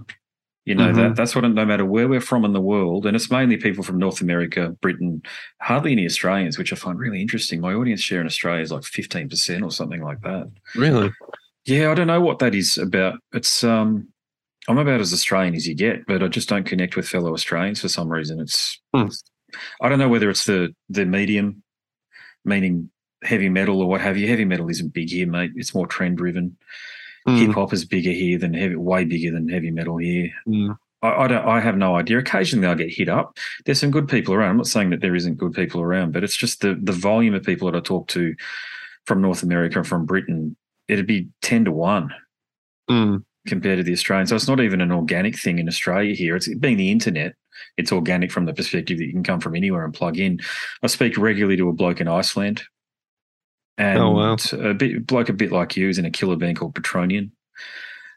You know mm-hmm. that that's what no matter where we're from in the world, and it's mainly people from North America, Britain, hardly any Australians, which I find really interesting. My audience share in Australia is like fifteen percent or something like that. Really? Yeah, I don't know what that is about. It's um I'm about as Australian as you get, but I just don't connect with fellow Australians for some reason. It's hmm. I don't know whether it's the the medium, meaning heavy metal or what have you. Heavy metal isn't big here, mate. It's more trend driven. Mm. Hip hop is bigger here than heavy, way bigger than heavy metal here. Mm. I, I, don't. I have no idea. Occasionally, I get hit up. There's some good people around. I'm not saying that there isn't good people around, but it's just the the volume of people that I talk to from North America and from Britain. It'd be ten to one. Mm compared to the Australian. So it's not even an organic thing in Australia here. It's being the internet. It's organic from the perspective that you can come from anywhere and plug in. I speak regularly to a bloke in Iceland, and oh, wow. a bit bloke a bit like you is in a killer band called Petronian.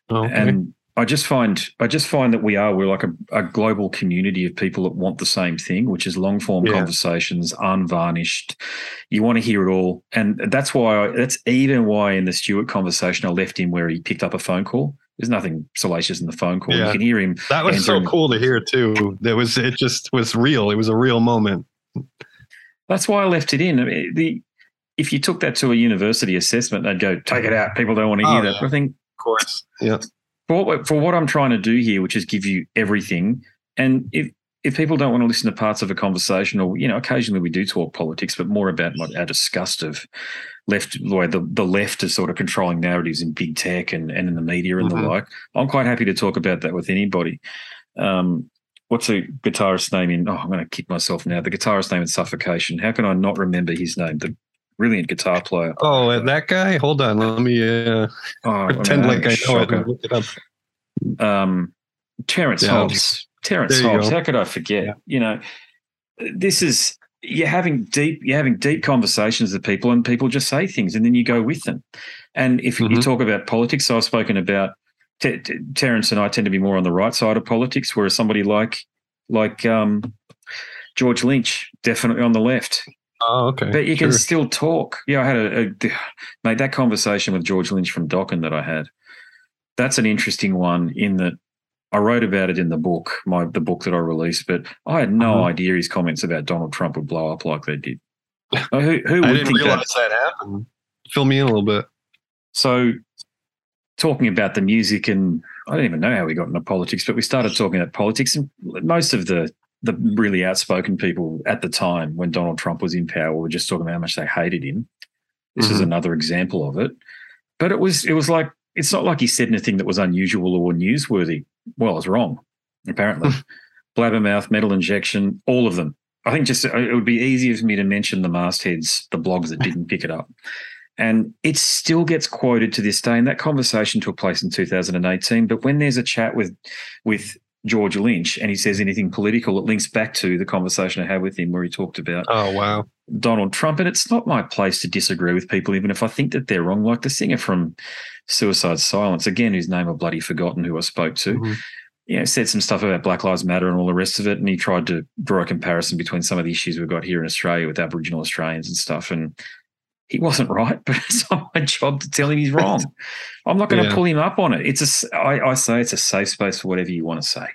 Oh, okay. And I just find I just find that we are we're like a, a, global community of people that want the same thing, which is long form yeah. conversations, unvarnished. You want to hear it all, and that's why I, that's even why in the Stuart conversation I left him where he picked up a phone call there's nothing salacious in the phone call. Yeah. You can hear him. That was so cool to hear too. That was it. Just was real. It was a real moment. That's why I left it in. I mean, the if you took that to a university assessment, they'd go take it out. People don't want to hear oh, that. Yeah. I think, of course, yeah. For what, for what I'm trying to do here, which is give you everything, and if if people don't want to listen to parts of a conversation, or you know, occasionally we do talk politics, but more about our disgust of left the way the the left is sort of controlling narratives in big tech and, and in the media and mm-hmm. the like. I'm quite happy to talk about that with anybody. Um, what's the guitarist's name in? Oh, I'm going to kick myself now. The guitarist's name in Suffocation. How can I not remember his name? The brilliant guitar player. Oh, that guy. Hold on, let me uh, oh, pretend I mean, like I know it. Look it up. Um, Terrance yeah, Hobbs. Terrance Hobbs. How could I forget? Yeah. You know, this is you're having deep you're having deep conversations with people, and people just say things, and then you go with them. And if mm-hmm. you talk about politics, so I've spoken about T- T- Terrance and I tend to be more on the right side of politics, whereas somebody like like um, George Lynch definitely on the left. Oh, okay. But you sure. can still talk. Yeah, I had a, a made that conversation with George Lynch from Dokken that I had. That's an interesting one in that I wrote about it in the book, my the book that I released, but I had no uh-huh. idea his comments about Donald Trump would blow up like they did. who, who would think realize that, that happened? Fill me in a little bit. So talking about the music and I don't even know how we got into politics, but we started talking about politics and most of the the really outspoken people at the time when Donald Trump was in power were just talking about how much they hated him. This mm-hmm. is another example of it. But it was it was like it's not like he said anything that was unusual or newsworthy. Well, I was wrong, apparently. Hmm. Blabbermouth, metal injection, all of them. I think just uh, it would be easier for me to mention the mastheads, the blogs that didn't pick it up. And it still gets quoted to this day. And that conversation took place in 2018. But when there's a chat with with George Lynch and he says anything political, it links back to the conversation I had with him where he talked about oh wow Donald Trump. And it's not my place to disagree with people, even if I think that they're wrong. Like the singer from Suicide Silence, again, whose name I've bloody forgotten who I spoke to. Mm-hmm. You know, said some stuff about Black Lives Matter and all the rest of it. And he tried to draw a comparison between some of the issues we've got here in Australia with Aboriginal Australians and stuff. And he wasn't right, but it's not my job to tell him he's wrong. I'm not going to yeah. pull him up on it. It's a, I, I say it's a safe space for whatever you want to say.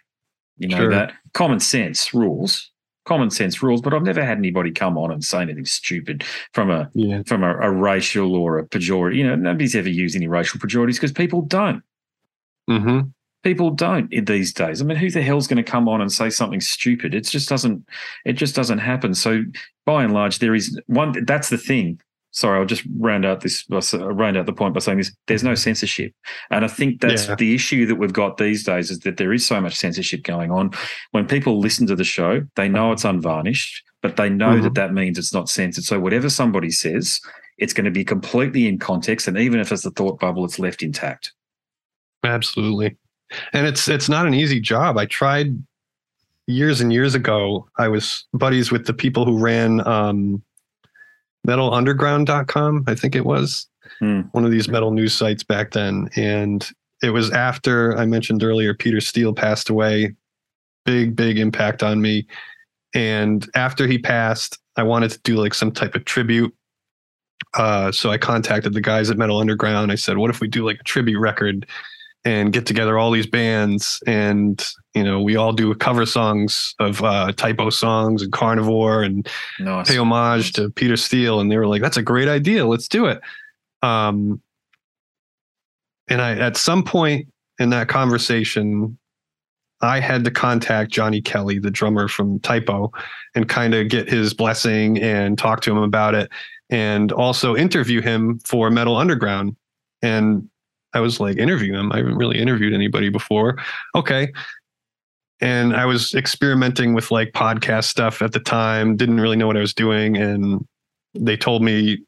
You know, sure. that common sense rules, common sense rules, but I've never had anybody come on and say anything stupid from a, yeah. from a, a, racial or a pejorative. You know, nobody's ever used any racial pejoratives because people don't. Mm-hmm. People don't in these days. I mean, who the hell's going to come on and say something stupid? It just doesn't. It just doesn't happen. So, by and large, there is one. That's the thing sorry, I'll just round out this, round out the point by saying this: there's no censorship, and I think that's yeah. the issue that we've got these days is that there is so much censorship going on. When people listen to the show, they know it's unvarnished, but they know mm-hmm. that that means it's not censored. So whatever somebody says, it's going to be completely in context, and even if it's a thought bubble, it's left intact. Absolutely, and it's it's not an easy job. I tried years and years ago. I was buddies with the people who ran. Um, metalunderground.com, I think it was hmm. one of these metal news sites back then. And it was after I mentioned earlier, Peter Steele passed away. Big, big impact on me. And after he passed, I wanted to do like some type of tribute. Uh, so I contacted the guys at Metal Underground. I said, what if we do like a tribute record and get together all these bands and you know we all do cover songs of uh, Type O songs and carnivore and nice. pay homage to peter steele and they were like that's a great idea let's do it um, and i at some point in that conversation i had to contact johnny kelly the drummer from Type O, and kind of get his blessing and talk to him about it and also interview him for metal underground and I was like interview him. I haven't really interviewed anybody before. Okay. And I was experimenting with like podcast stuff at the time, didn't really know what I was doing. And they told me,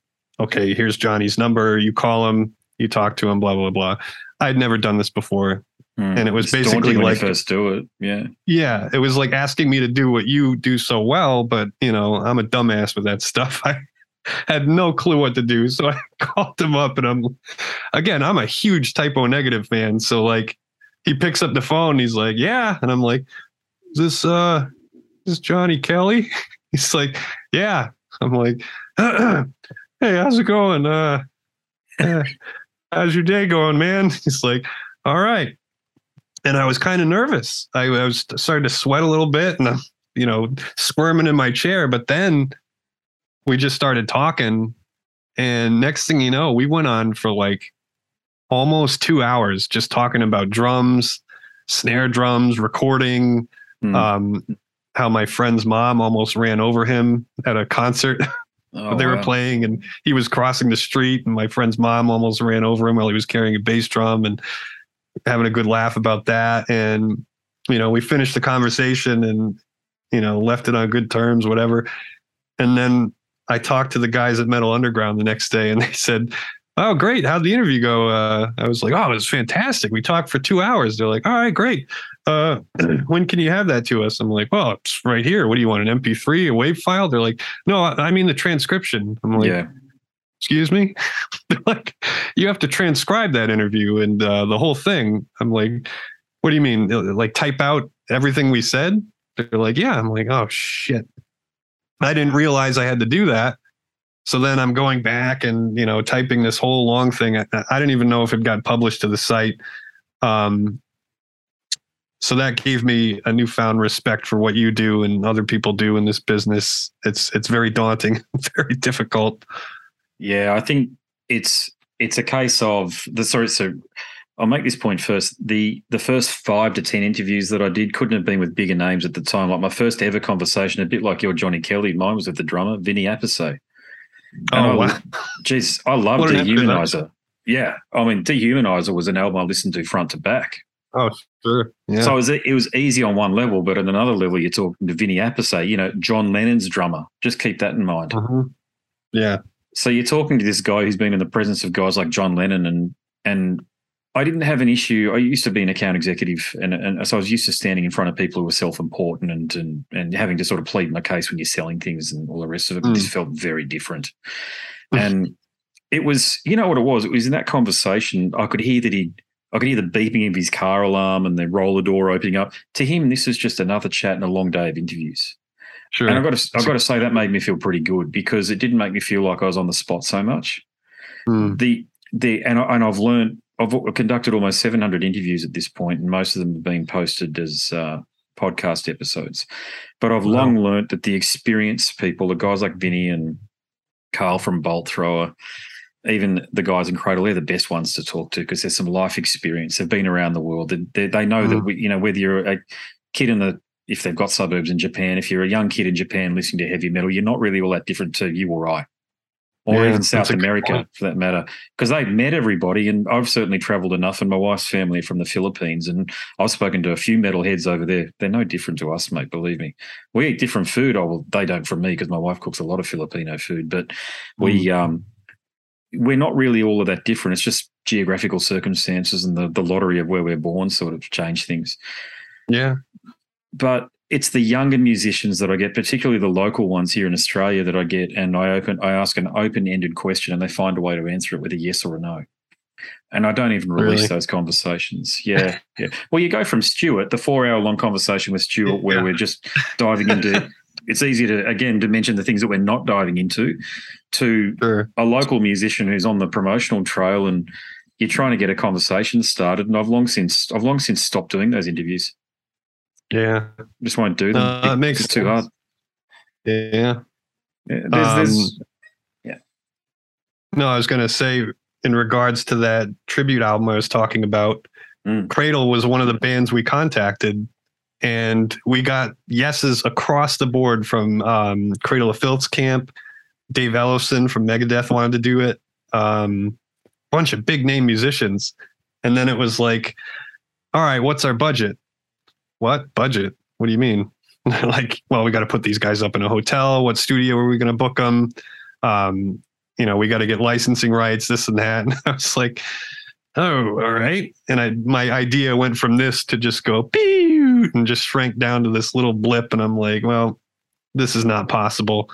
okay, here's Johnny's number. You call him, you talk to him, blah, blah, blah. I'd never done this before. Mm, and it was basically like first do it. Yeah. Yeah. It was like asking me to do what you do so well, but you know, I'm a dumbass with that stuff. I had no clue what to do. So I called him up and I'm again, I'm a huge Type O Negative fan. So like he picks up the phone, he's like, Yeah. And I'm like, Is this uh is this Johnny Kelly? He's like, Yeah. I'm like, Hey, how's it going? Uh, uh how's your day going, man? He's like, All right. And I was kind of nervous. I, I was starting to sweat a little bit and I'm, you know, squirming in my chair. But then we just started talking. And next thing you know, we went on for like almost two hours just talking about drums, snare drums, recording, mm. um, how my friend's mom almost ran over him at a concert. Oh, they were playing and he was crossing the street and my friend's mom almost ran over him while he was carrying a bass drum and having a good laugh about that and you know, we finished the conversation and, you know, left it on good terms, whatever. And then I talked to the guys at Metal Underground the next day and they said, Oh, great. How'd the interview go? Uh, I was like, Oh, it was fantastic. We talked for two hours. They're like, All right, great. Uh, when can you have that to us? I'm like, Well, it's right here. What do you want? An MP3, a WAV file? They're like, No, I mean the transcription. I'm like, yeah. excuse me They're like you have to transcribe that interview and uh, the whole thing i'm like what do you mean like type out everything we said they're like yeah i'm like oh shit i didn't realize i had to do that so then i'm going back and you know typing this whole long thing i, I didn't even know if it got published to the site um, so that gave me a newfound respect for what you do and other people do in this business it's it's very daunting very difficult Yeah, I think it's it's a case of the sorry. So I'll make this point first. The the first five to ten interviews that I did couldn't have been with bigger names at the time. Like my first ever conversation, a bit like your Johnny Kelly. Mine was with the drummer Vinny Appice. Oh wow Jeez, I love Dehumanizer. Yeah, I mean Dehumanizer was an album I listened to front to back. Oh, sure. Yeah. So it was, it was easy on one level, but at another level, you're talking to Vinny Appice, you know, John Lennon's drummer. Just keep that in mind. Mhm. Yeah. So you're talking to this guy who's been in the presence of guys like John Lennon, and and I didn't have an issue. I used to be an account executive, and, and so I was used to standing in front of people who were self-important and and and having to sort of plead my case when you're selling things and all the rest of it. But This felt very different, and it was, you know what it was? It was in that conversation I could hear that he. I could hear the beeping of his car alarm and the roller door opening up. To him, this is just another chat and a long day of interviews. Sure. And I've got to, I've got to say that made me feel pretty good because it didn't make me feel like I was on the spot so much. Mm. The the and I, and I've learned I've conducted almost 700 interviews at this point, and most of them have been posted as uh, podcast episodes. But I've Wow. long learned that the experienced people, the guys like Vinny and Carl from Bolt Thrower, even the guys in Cradle, they're the best ones to talk to because there's some life experience. They've been around the world. They, they, they know that Mhm. we, you know whether you're a kid in the if they've got suburbs in Japan, if you're a young kid in Japan listening to heavy metal, you're not really all that different to you or I, or Yeah, even South America point. for that matter, because they've met everybody. And I've certainly traveled enough, and my wife's family from the Philippines, and I've spoken to a few metalheads over there. They're no different to us, mate. Believe me. We eat different food. Oh, well, they don't from me because my wife cooks a lot of Filipino food, but we um we're not really all of that different. It's just geographical circumstances and the the lottery of where we're born sort of change things Yeah. but it's the younger musicians that I get, particularly the local ones here in Australia that I get, and I open I ask an open-ended question and they find a way to answer it with a yes or a no. And I don't even release Really? those conversations. Yeah. yeah. Well, you go from Stuart, the four-hour long conversation with Stuart, where Yeah. we're just diving into it's easy to again to mention the things that we're not diving into, to Sure. a local musician who's on the promotional trail and you're trying to get a conversation started. And I've long since I've long since stopped doing those interviews. Yeah. Just won't do them. Uh, it makes it's too hard. Yeah. Yeah, there's, there's, Um, No, I was going to say, in regards to that tribute album I was talking about, Mm. Cradle was one of the bands we contacted, and we got yeses across the board from um, Cradle of Filth's camp. Dave Ellefson from Megadeth wanted to do it. Um, bunch of big name musicians, and then it was like, "All right, what's our budget? What budget? What do you mean? like, well, we got to put these guys up in a hotel. What studio are we going to book them? Um, you know, we got to get licensing rights, this and that. And I was like, oh, all right. And I, my idea went from this to just go pew and just shrank down to this little blip. And I'm like, well, this is not possible.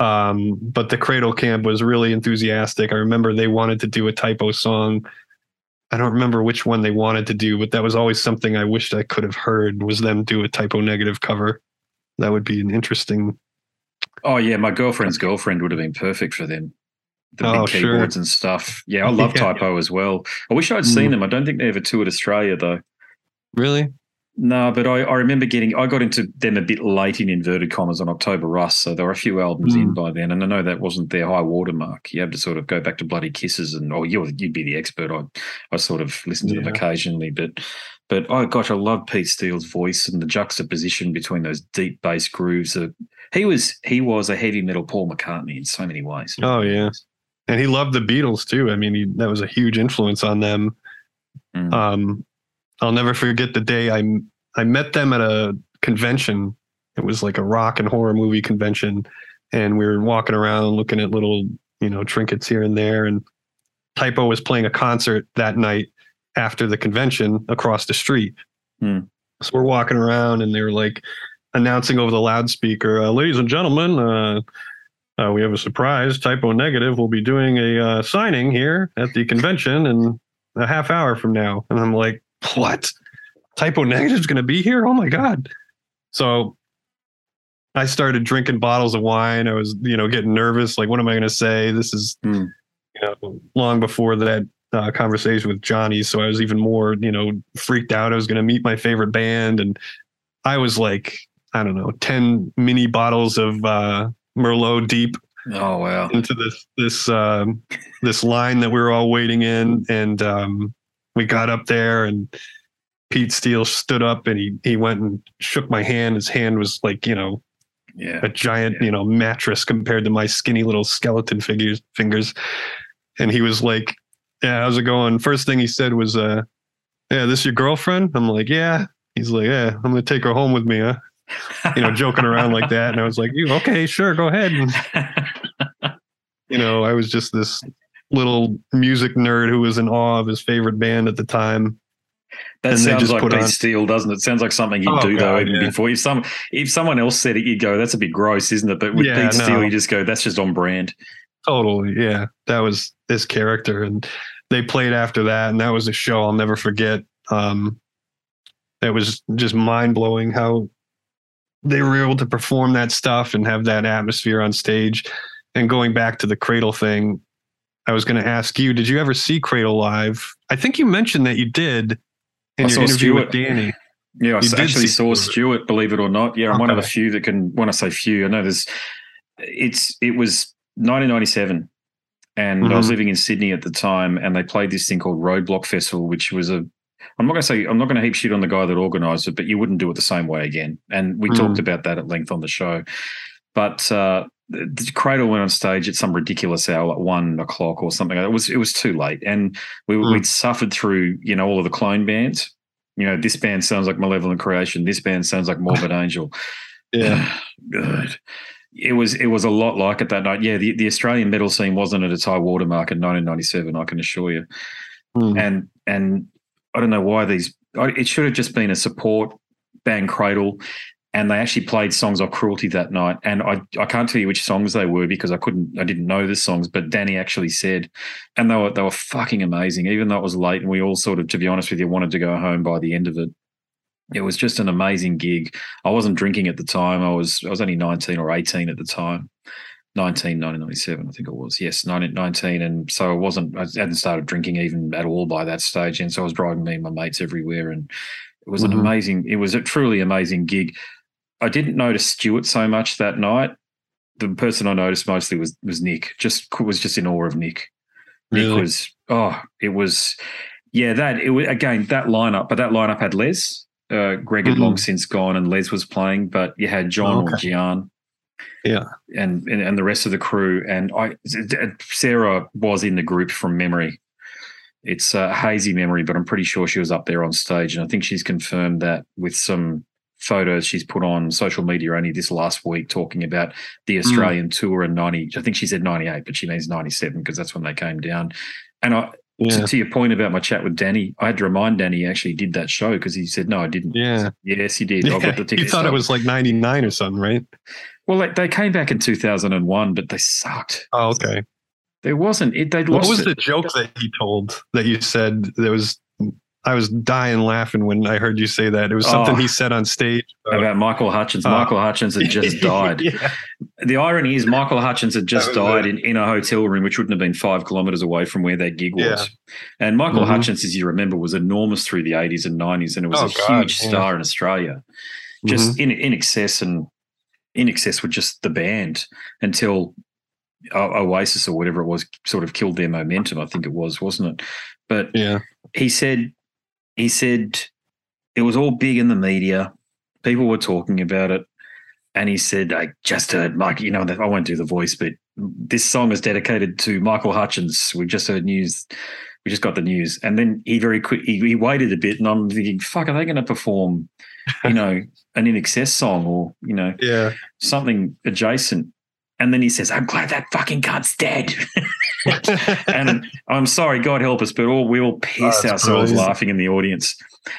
Um, but the Cradle Camp was really enthusiastic. I remember they wanted to do a Type O song. I don't remember which one they wanted to do, but that was always something I wished I could have heard was them do a Type O negative cover. That would be an interesting. oh yeah, my girlfriend's girlfriend would have been perfect for them. The Oh, big sure. keyboards and stuff. Yeah, I love Yeah. Type O as well. I wish I'd seen Mm. them. I don't think they ever toured Australia though. Really? No, but I, I remember getting I got into them a bit late in inverted commas on October Rust, so there were a few albums in Mm. by then, and I know that wasn't their high watermark. You have to sort of go back to Bloody Kisses, and oh, you you'd be the expert. I I sort of listen to them occasionally, but but oh gosh, I love Pete Steele's voice and the juxtaposition between those deep bass grooves. Of, he was he was a heavy metal Paul McCartney in so many ways. Oh, yeah. And he loved the Beatles too. I mean, he, that was a huge influence on them. Mm. Um, I'll never forget the day I I met them at a convention. It was like a rock and horror movie convention, and we were walking around looking at little you know trinkets here and there. And Type O was playing a concert that night after the convention across the street. Hmm. So we're walking around, and they were like announcing over the loudspeaker, uh, "Ladies and gentlemen." Uh, uh, we have a surprise. Type O Negative will be doing a uh, signing here at the convention in a half hour from now. And I'm like, what? Type O Negative is going to be here? Oh my God. So I started drinking bottles of wine. I was, you know, getting nervous. Like, what am I going to say? This is, Hmm. you know, long before that uh, conversation with Johnny. So I was even more, you know, freaked out. I was going to meet my favorite band. And I was like, I don't know, 10 mini bottles of uh, Merlot deep Oh wow. into this this um, this line that we were all waiting in, and um, we got up there, and Pete Steele stood up, and he he went and shook my hand. His hand was like you know Yeah. a giant you know mattress compared to my skinny little skeleton figures fingers, and he was like, "Yeah, how's it going?" First thing he said was, "Uh, yeah, this your girlfriend?" I'm like, "Yeah." He's like, "Yeah, I'm gonna take her home with me, huh?" You know, joking around like that, and I was like, "You okay? Sure, go ahead." And, you know, I was just this little music nerd who was in awe of his favorite band at the time. That And sounds like Pete on- Steele, doesn't it? Sounds like something you'd Oh, do though, even yeah. before. If some if someone else said it, you'd go, "That's a bit gross, isn't it?" But with Yeah, Pete no. Steele, you just go, "That's just on brand." Totally, yeah, that was this character, and they played after that, and that was a show I'll never forget. Um, it was just mind blowing how they were able to perform that stuff and have that atmosphere on stage. And going back to the Cradle thing, I was going to ask you: Did you ever see Cradle live? I think you mentioned that you did in I your saw interview Stuart. with Danny. Yeah, I You actually saw Stuart. Stewart, believe it or not. Yeah, I'm one of the few that can. When I say few, I know there's. It's it was 1997, and I was Mhm. living in Sydney at the time, and they played this thing called Roadblock Festival, which was a. I'm not going to say I'm not going to heap shit on the guy that organised it, but you wouldn't do it the same way again. And we Mm. talked about that at length on the show. But uh, The cradle went on stage at some ridiculous hour, like one o'clock or something. It was it was too late, and we Mm. we'd suffered through you know all of the clone bands. You know, this band sounds like Malevolent Creation. This band sounds like Morbid Angel. Yeah, good. It was it was a lot like it that night. Yeah, the, the Australian metal scene wasn't at its high watermark in 1997. I can assure you. Mm. And and I don't know why these. It should have just been a support band Cradle, and they actually played songs of Cruelty that night. And I I can't tell you which songs they were because I couldn't I didn't know the songs. But Danny actually said, and they were they were fucking amazing. Even though it was late, and we all sort of, to be honest with you, wanted to go home by the end of it. It was just an amazing gig. I wasn't drinking at the time. I was I was only 19 or 18 at the time. 19, 1997, I think it was. Yes, 19, 19. And so I wasn't, I hadn't started drinking even at all by that stage. And so I was driving me and my mates everywhere. And it was an Mhm. amazing, it was a truly amazing gig. I didn't notice Stuart so much that night. The person I noticed mostly was was Nick. Just was just in awe of Nick. Nick was oh, it was yeah, that it was again that lineup, but that lineup had Les. Uh, Greg had Mhm. long since gone and Les was playing, but you had John Oh, or okay. Gian yeah, and, and and the rest of the crew. And I Sarah was in the group from memory. It's a hazy memory, but I'm pretty sure she was up there on stage. And I think she's confirmed that with some photos she's put on social media only this last week talking about the hmm. Australian tour in 90. I think she said 98, but she means 97 because that's when they came down. And I, yeah, to, to your point about my chat with Danny, I had to remind Danny he actually did that show because he said, no, I didn't. yeah. Yes, he did. I got the you tickets. thought it was like 99 or something, right? Well, they, they came back in 2001, but they sucked. Oh, okay. There wasn't. It, they'd What was it. the joke that he told that you said there was? I was dying laughing when I heard you say that. It was something Oh. he said on stage. about- about Michael Hutchence. Oh. Michael uh, Hutchence had just died. yeah. The irony is Michael Hutchence had just died in, in a hotel room, which wouldn't have been five kilometers away from where that gig was. Yeah. And Michael Mhm. Hutchence, as you remember, was enormous through the 80s and 90s, and it was Oh, a God, huge yeah. star in Australia. Just mm-hmm. in INXS and INXS with just the band until Oasis or whatever it was sort of killed their momentum. I think it was, wasn't it? But Yeah. he said he said it was all big in the media. People were talking about it. And he said, I just heard Mike, you know, I won't do the voice, but this song is dedicated to Michael Hutchence. We just heard news we just got the news. And then he very quick, he, he waited a bit and I'm thinking, fuck, are they going to perform, you know, an INXS song or, you know, Yeah. something adjacent? And then he says, I'm glad that fucking cunt's dead. and I'm sorry, God help us, but all we all pissed Oh, ourselves crazy. laughing in the audience.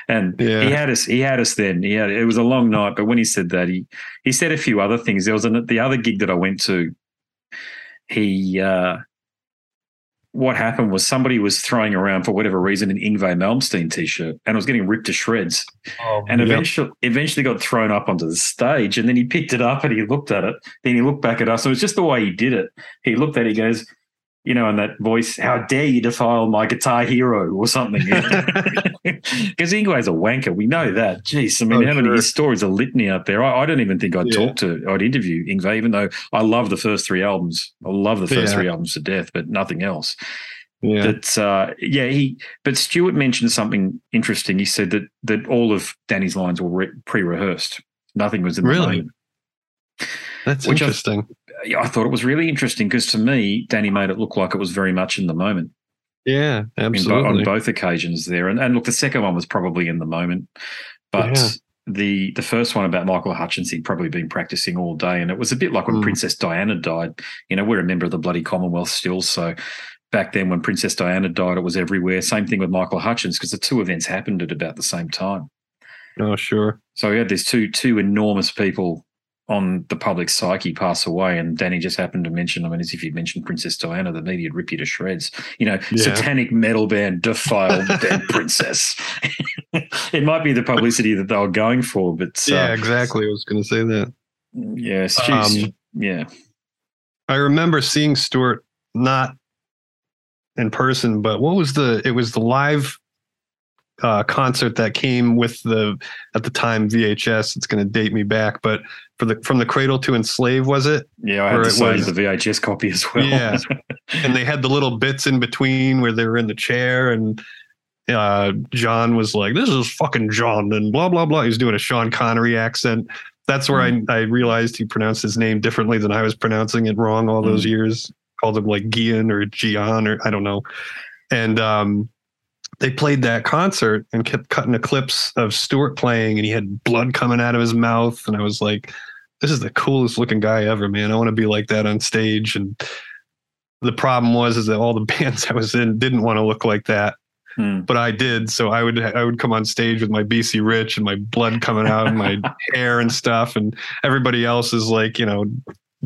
And Yeah. he had us. He had us then. He had it was a long night, but when he said that, he he said a few other things. There was an, the other gig that I went to. He uh, what happened was somebody was throwing around for whatever reason an Yngwie Malmsteen t-shirt, and it was getting ripped to shreds. Oh, and Yep. eventually eventually got thrown up onto the stage and then he picked it up and he looked at it. Then he looked back at us. And it was just the way he did it. He looked at it he goes you know in that voice how dare you defile my guitar hero or something because Yngwie's a wanker we know that jeez I mean Oh, how many sure. stories are litany out there I, I don't even think I'd Yeah. talk to I'd interview Yngwie even though I love the first three albums I love the first Yeah. three albums to death but nothing else yeah. that uh, yeah he but Stuart mentioned something interesting. He said that that all of Danny's lines were re- pre-rehearsed. Nothing was in the Really? moment. That's which interesting. Yeah, I thought it was really interesting because to me, Danny made it look like it was very much in the moment yeah, in absolutely. on both occasions there. And, and look, the second one was probably in the moment, but Yeah. the the first one about Michael Hutchence, he'd probably been practicing all day, and it was a bit like when Mm. Princess Diana died. You know, we're a member of the bloody Commonwealth still, so. Back then, when Princess Diana died, it was everywhere. Same thing with Michael Hutchence because the two events happened at about the same time. oh, sure. So we had these two two enormous people on the public psyche pass away, and Danny just happened to mention. I mean, as if you'd mentioned Princess Diana, the media'd rip you to shreds. You know, Yeah. satanic metal band defiled dead princess. it might be the publicity that they were going for, but uh, yeah, exactly. I was going to say that. yeah, Um, yeah, I remember seeing Stuart not in person, but what was the? It was the live uh, concert that came with the at the time VHS. It's going to date me back, but for the from the cradle to enslave was it? yeah. I had to it was- the VHS copy as well. Yeah. and they had the little bits in between where they were in the chair and uh, John was like, "This is fucking John," and blah blah blah. He was doing a Sean Connery accent. That's where I, I realized he pronounced his name differently than I was pronouncing it wrong all those years. Called him like Gian or Gian or I don't know. And um, they played that concert and kept cutting the clips of Stuart playing, and he had blood coming out of his mouth. And I was like, "This is the coolest looking guy ever, man! I want to be like that on stage." And the problem was is that all the bands I was in didn't want to look like that, Hmm. but I did. So I would I would come on stage with my BC Rich and my blood coming out and my hair and stuff, and everybody else is like you know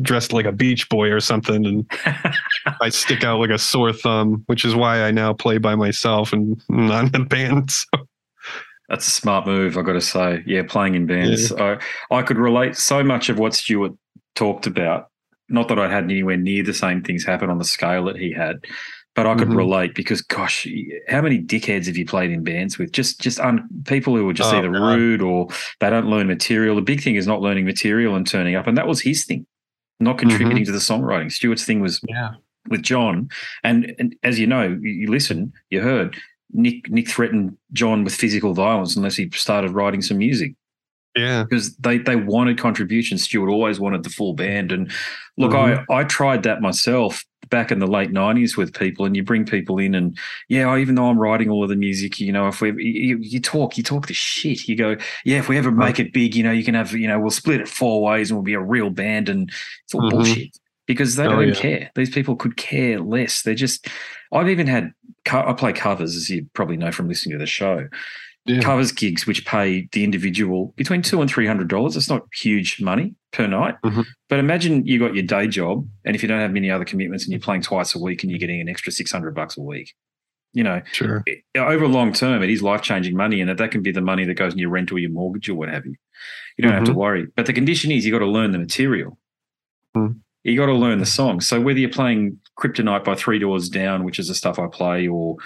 dressed like a beach boy or something, and I stick out like a sore thumb, which is why I now play by myself and not in a band. So, That's a smart move, I've got to say. Yeah, playing in bands. I, I could relate so much of what Stuart talked about. Not that I'd had anywhere near the same things happen on the scale that he had, but I could Mhm. relate because, gosh, how many dickheads have you played in bands with? Just, just un, people who are just Oh, either God. rude or they don't learn material. The big thing is not learning material and turning up, and that was his thing, not Mm-hmm. contributing to the songwriting. Stuart's thing was yeah, with John, and, and as you know, you, you listen, you heard Nick Nick threatened John with physical violence unless he started writing some music yeah, because they they wanted contributions. Stuart always wanted the full band, and look, Mhm. I I tried that myself back in the late nineties with people, and you bring people in, and yeah, even though I'm writing all of the music, you know, if we you, you talk, you talk the shit. You go, yeah, if we ever make it big, you know, you can have, you know, we'll split it four ways, and we'll be a real band, and it's all Mhm. bullshit because they Oh, don't yeah. care. These people could care less. They're just. I've even had. I play covers, as you probably know from listening to the show yeah. covers gigs which pay the individual between two and three hundred dollars. It's not huge money per night. Mhm. But imagine you got your day job, and if you don't have many other commitments, and you're playing twice a week, and you're getting an extra six hundred bucks a week. You know, Sure. it- over long term, it is life changing money, and that, that can be the money that goes in your rent or your mortgage or what have you. You don't have to Mhm. worry. But the condition is you got to learn the material. Mm. You got to learn the song. So whether you're playing Kryptonite by Three Doors Down, which is the stuff I play, or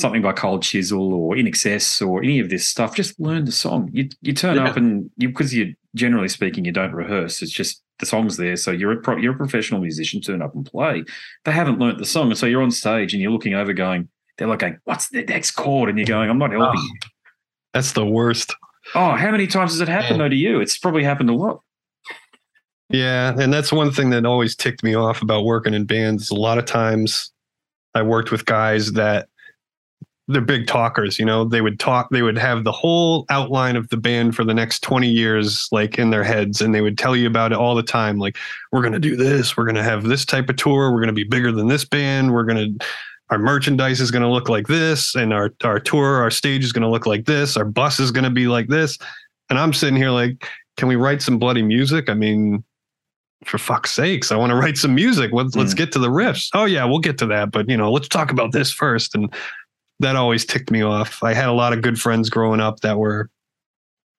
something by Cold Chisel or INXS or any of this stuff, just learn the song. You you turn Yeah. up and you because you generally speaking you don't rehearse. It's just the song's there. So you're a pro, you're a professional musician. Turn up and play. They haven't learnt the song, and so you're on stage and you're looking over, going, they're like, going, "What's the next chord?" And you're going, "I'm not helping." Oh. you. That's the worst. Oh, how many times has it happened though to you? It's probably happened a lot. Yeah, and that's one thing that always ticked me off about working in bands. A lot of times I worked with guys that they're big talkers. You know, they would talk. They would have the whole outline of the band for the next twenty years, like in their heads, and they would tell you about it all the time. Like, we're gonna do this. We're gonna have this type of tour. We're gonna be bigger than this band. We're gonna our merchandise is going to look like this and our our tour our stage is going to look like this our bus is going to be like this and i'm sitting here like can we write some bloody music i mean for fuck's sakes i want to write some music let's let's Mm. get to the riffs oh yeah we'll get to that but you know let's talk about this first and that always ticked me off i had a lot of good friends growing up that were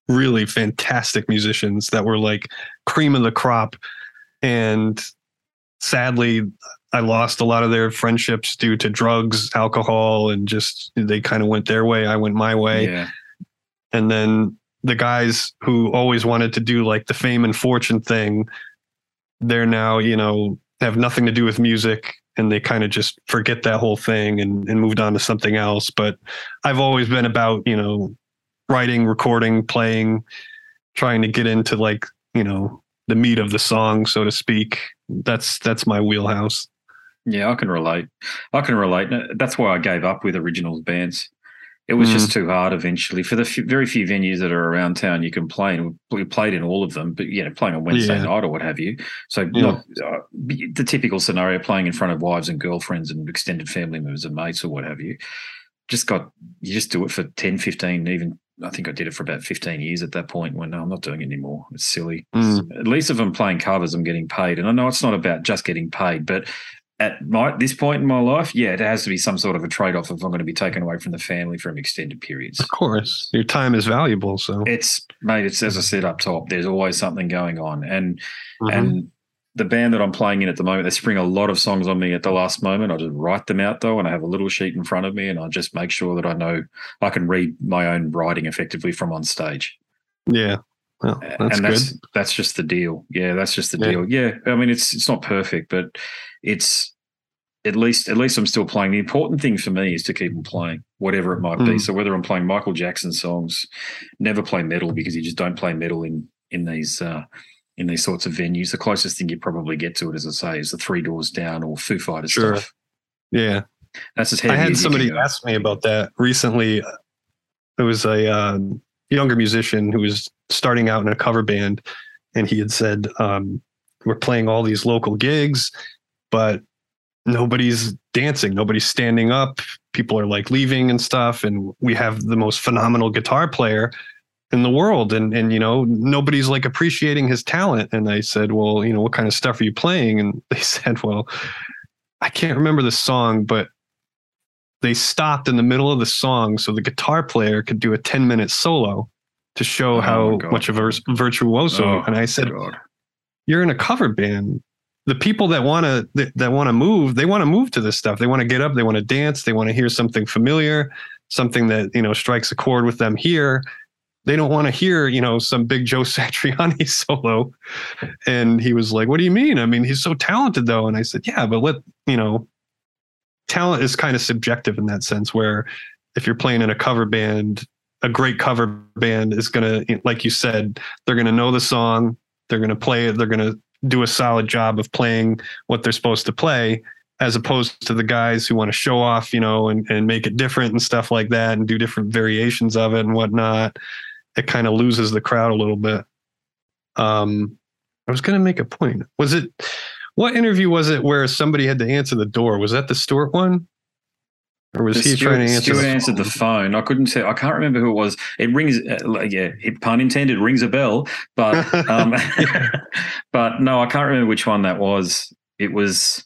really fantastic musicians that were like cream of the crop and sadly I lost a lot of their friendships due to drugs, alcohol, and just they kind of went their way. I went my way. Yeah. And then the guys who always wanted to do like the fame and fortune thing, they're now, you know, have nothing to do with music and they kind of just forget that whole thing and, and moved on to something else. But I've always been about, you know, writing, recording, playing, trying to get into like, you know, the meat of the song, so to speak. That's that's my wheelhouse. Yeah, I can relate. I can relate. That's why I gave up with originals bands. It was just too hard eventually. For the few, very few venues that are around town, you can play, and we played in all of them. But you know, playing on Wednesday Yeah. night or what have you. So Yeah. not uh, the typical scenario, playing in front of wives and girlfriends and extended family members and mates or what have you. Just got you just do it for 10, 15, even I think I did it for about 15 years at that point when no, I'm not doing it anymore. It's silly. Mm. At least if I'm playing covers, I'm getting paid. And I know it's not about just getting paid, but at my this point in my life, yeah, it has to be some sort of a trade off if I'm going to be taken away from the family for extended periods. Of course, your time is valuable. So, It's mate, it's as I said up top, there's always something going on. And Mhm. and the band that I'm playing in at the moment, they spring a lot of songs on me at the last moment. I just write them out though, and I have a little sheet in front of me, and I just make sure that I know I can read my own writing effectively from on stage. yeah, well, that's and good. that's that's just the deal. Yeah, that's just the Yeah. deal. Yeah, I mean it's it's not perfect, but it's at least at least I'm still playing. The important thing for me is to keep on playing, whatever it might be. Mm. So whether I'm playing Michael Jackson songs, never play metal because you just don't play metal in in these uh, in these sorts of venues. The closest thing you probably get to it, as I say, is the Three Doors Down or Foo Fighters Sure. stuff. yeah, That's as heavy I had somebody ask me about that recently. It was a uh, younger musician who was starting out in a cover band, and he had said, um, "We're playing all these local gigs, but nobody's dancing, nobody's standing up. People are like leaving and stuff, and we have the most phenomenal guitar player." in the world and and you know nobody's like appreciating his talent and i said well you know what kind of stuff are you playing and they said well i can't remember the song but they stopped in the middle of the song so the guitar player could do a 10 minute solo to show Oh, how much of a virtuoso Oh, and i said God. you're in a cover band the people that want to that, that want to move they want to move to this stuff. They want to get up they want to dance they want to hear something familiar something that you know strikes a chord with them here. They don't want to hear you know some big joe satriani solo. And he was like what do you mean? I mean he's so talented though. And i said yeah but let you know talent is kind of subjective in that sense where if you're playing in a cover band a great cover band is going to like you said they're going to know the song they're going to play it they're going to do a solid job of playing what they're supposed to play as opposed to the guys who want to show off you know and, and make it different and stuff like that and do different variations of it and whatnot. It kind of loses the crowd a little bit. Um i was going to make a point. Was it what interview was it where somebody had to answer the door? Was that the stuart one or was The he Stuart, trying to answer Stuart the answered the phone. I couldn't say. I can't remember who it was. It rings. Uh, yeah, it, pun intended. Rings a bell. But um, but no, I can't remember which one that was. It was.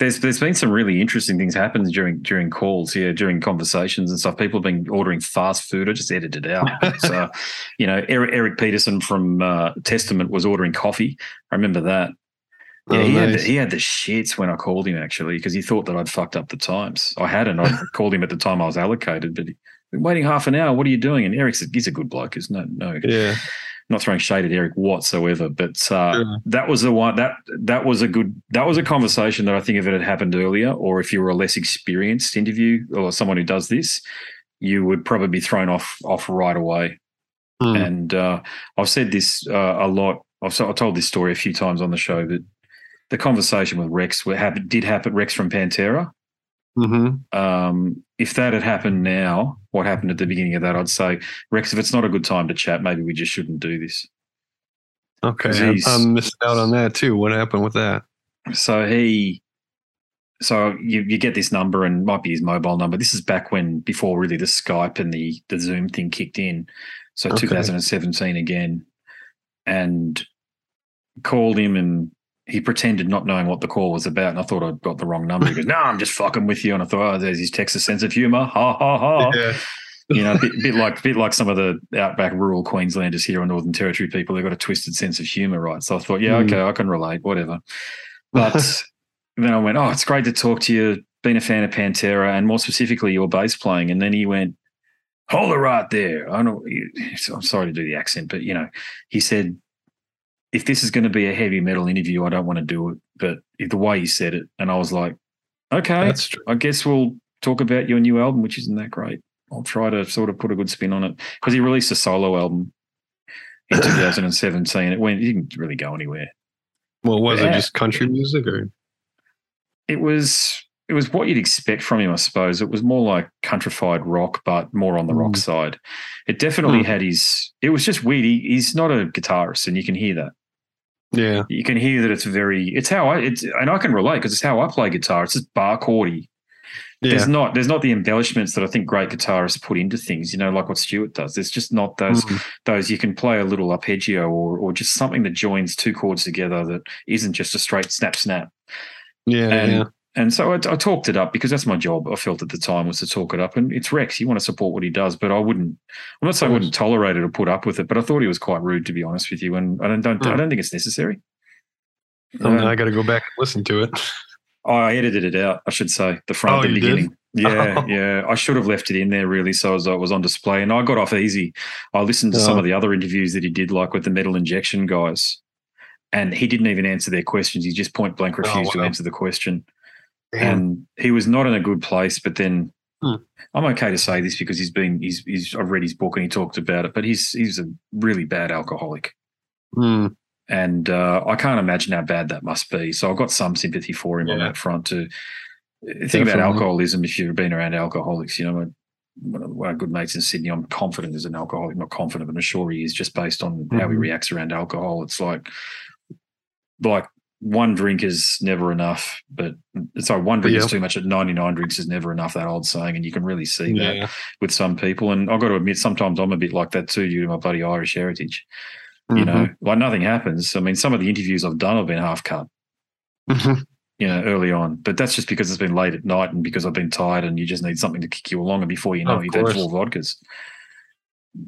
There's there's been some really interesting things happen during during calls here during conversations and stuff. People have been ordering fast food. I just edited it out. so, you know, Eric, Eric Peterson from uh, Testament was ordering coffee. I remember that. Yeah, Oh, he, had the, he had the shits when I called him actually because he thought that I'd fucked up the times. I hadn't. I called him at the time I was allocated, but he, been waiting half an hour. What are you doing? And Eric's a, he's a good bloke. Is no no yeah not throwing shade at Eric whatsoever, but uh, Sure. that was the one that that was a good that was a conversation that I think if it had happened earlier, or if you were a less experienced interview or someone who does this, you would probably be thrown off off right away. Hmm. And uh, I've said this uh, a lot. I've, I've told this story a few times on the show, but the conversation with Rex happened, did happen. Rex from Pantera Mhm. um, if that had happened now, what happened at the beginning of that, I'd say, Rex, if it's not a good time to chat, maybe we just shouldn't do this. Okay, I'm missing out on that too. What happened with that? So he, so you, you get this number and might be his mobile number. This is back when before really the Skype and the the Zoom thing kicked in. So Okay. 2017 again, and called him and he pretended not knowing what the call was about. And I thought I'd got the wrong number. He goes, "No, I'm just fucking with you." And I thought, "Oh, there's his Texas sense of humor." Ha ha ha. Yeah. you know, a bit, bit like bit like some of the outback rural Queenslanders here on Northern Territory people. They've got a twisted sense of humour, right? So I thought, yeah, Mm. okay, I can relate, whatever. But then I went, oh, it's great to talk to you. Been a fan of Pantera and more specifically your bass playing. And then he went, hold it right there. I know. I'm sorry to do the accent, but you know, he said, if this is going to be a heavy metal interview, I don't want to do it. But the way you said it, and I was like, okay, That's true. I guess we'll talk about your new album, which isn't that great. I'll try to sort of put a good spin on it because he released a solo album in 2017. It went, it didn't really go anywhere. Well, was Yeah. it just country music or? It was, it was what you'd expect from him, I suppose. It was more like countrified rock, but more on the rock Mm. side. It definitely Mm. had his. It was just weird. He, he's not a guitarist, and you can hear that. Yeah. You can hear that it's very. It's how I. It's and I can relate because it's how I play guitar. It's just bar chordy. Yeah. There's not there's not the embellishments that I think great guitarists put into things, you know, like what Stuart does. There's just not those Mm. those you can play a little arpeggio or or just something that joins two chords together that isn't just a straight snap snap. Yeah. And yeah. And so I, I talked it up because that's my job. I felt at the time was to talk it up, and it's Rex. You want to support what he does, but I wouldn't. I'm not saying I wouldn't tolerate it or put up with it, but I thought he was quite rude, to be honest with you. And I don't, don't I Hmm. don't think it's necessary. Oh, Um, I got to go back and listen to it. I edited it out, I should say, the front Oh, at the you did? beginning. Yeah, Oh. yeah. I should have left it in there really, so as I was on display, and I got off easy. I listened to some Oh. of the other interviews that he did, like with the metal injection guys, and he didn't even answer their questions. He just point blank refused to wow. answer the question, Damn. and he was not in a good place. But then, Hmm. I'm okay to say this because he's been he's he's I've read his book and he talked about it, but he's he's a really bad alcoholic. Mm. And uh, I can't imagine how bad that must be. So I've got some sympathy for him on that front. To think thing about alcoholism, if you've been around alcoholics, you know, my- one of one our good mates in Sydney, I'm confident is an alcoholic, not confident, but I'm sure he is just based on how he Mhm. reacts around alcohol. It's like, like one drink is never enough, but sorry, one drink is too much. At 99 drinks is never enough. That old saying, and you can really see that Yeah. with some people. And I've got to admit, sometimes I'm a bit like that too, due to my bloody Irish heritage. You know, Mhm. like nothing happens. I mean, some of the interviews I've done have been half cut, Mhm. you know, early on. But that's just because it's been late at night and because I've been tired and you just need something to kick you along. And before you know, Of you've had four vodkas.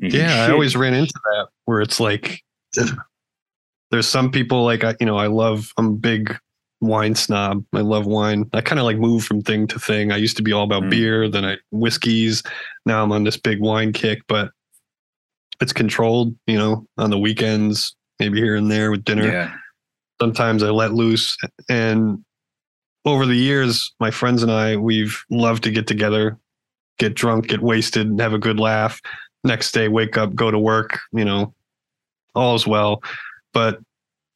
Yeah, I always ran into that where it's like there's some people like I you know, I love I'm a big wine snob. I love wine. I kind of like move from thing to thing. I used to be all about Mm. beer, then I whiskeys. Now I'm on this big wine kick, but it's controlled, you know, on the weekends, maybe here and there with dinner. Yeah. Sometimes I let loose and over the years, my friends and I, we've loved to get together, get drunk, get wasted, and have a good laugh. Next day, wake up, go to work, you know, all's well. But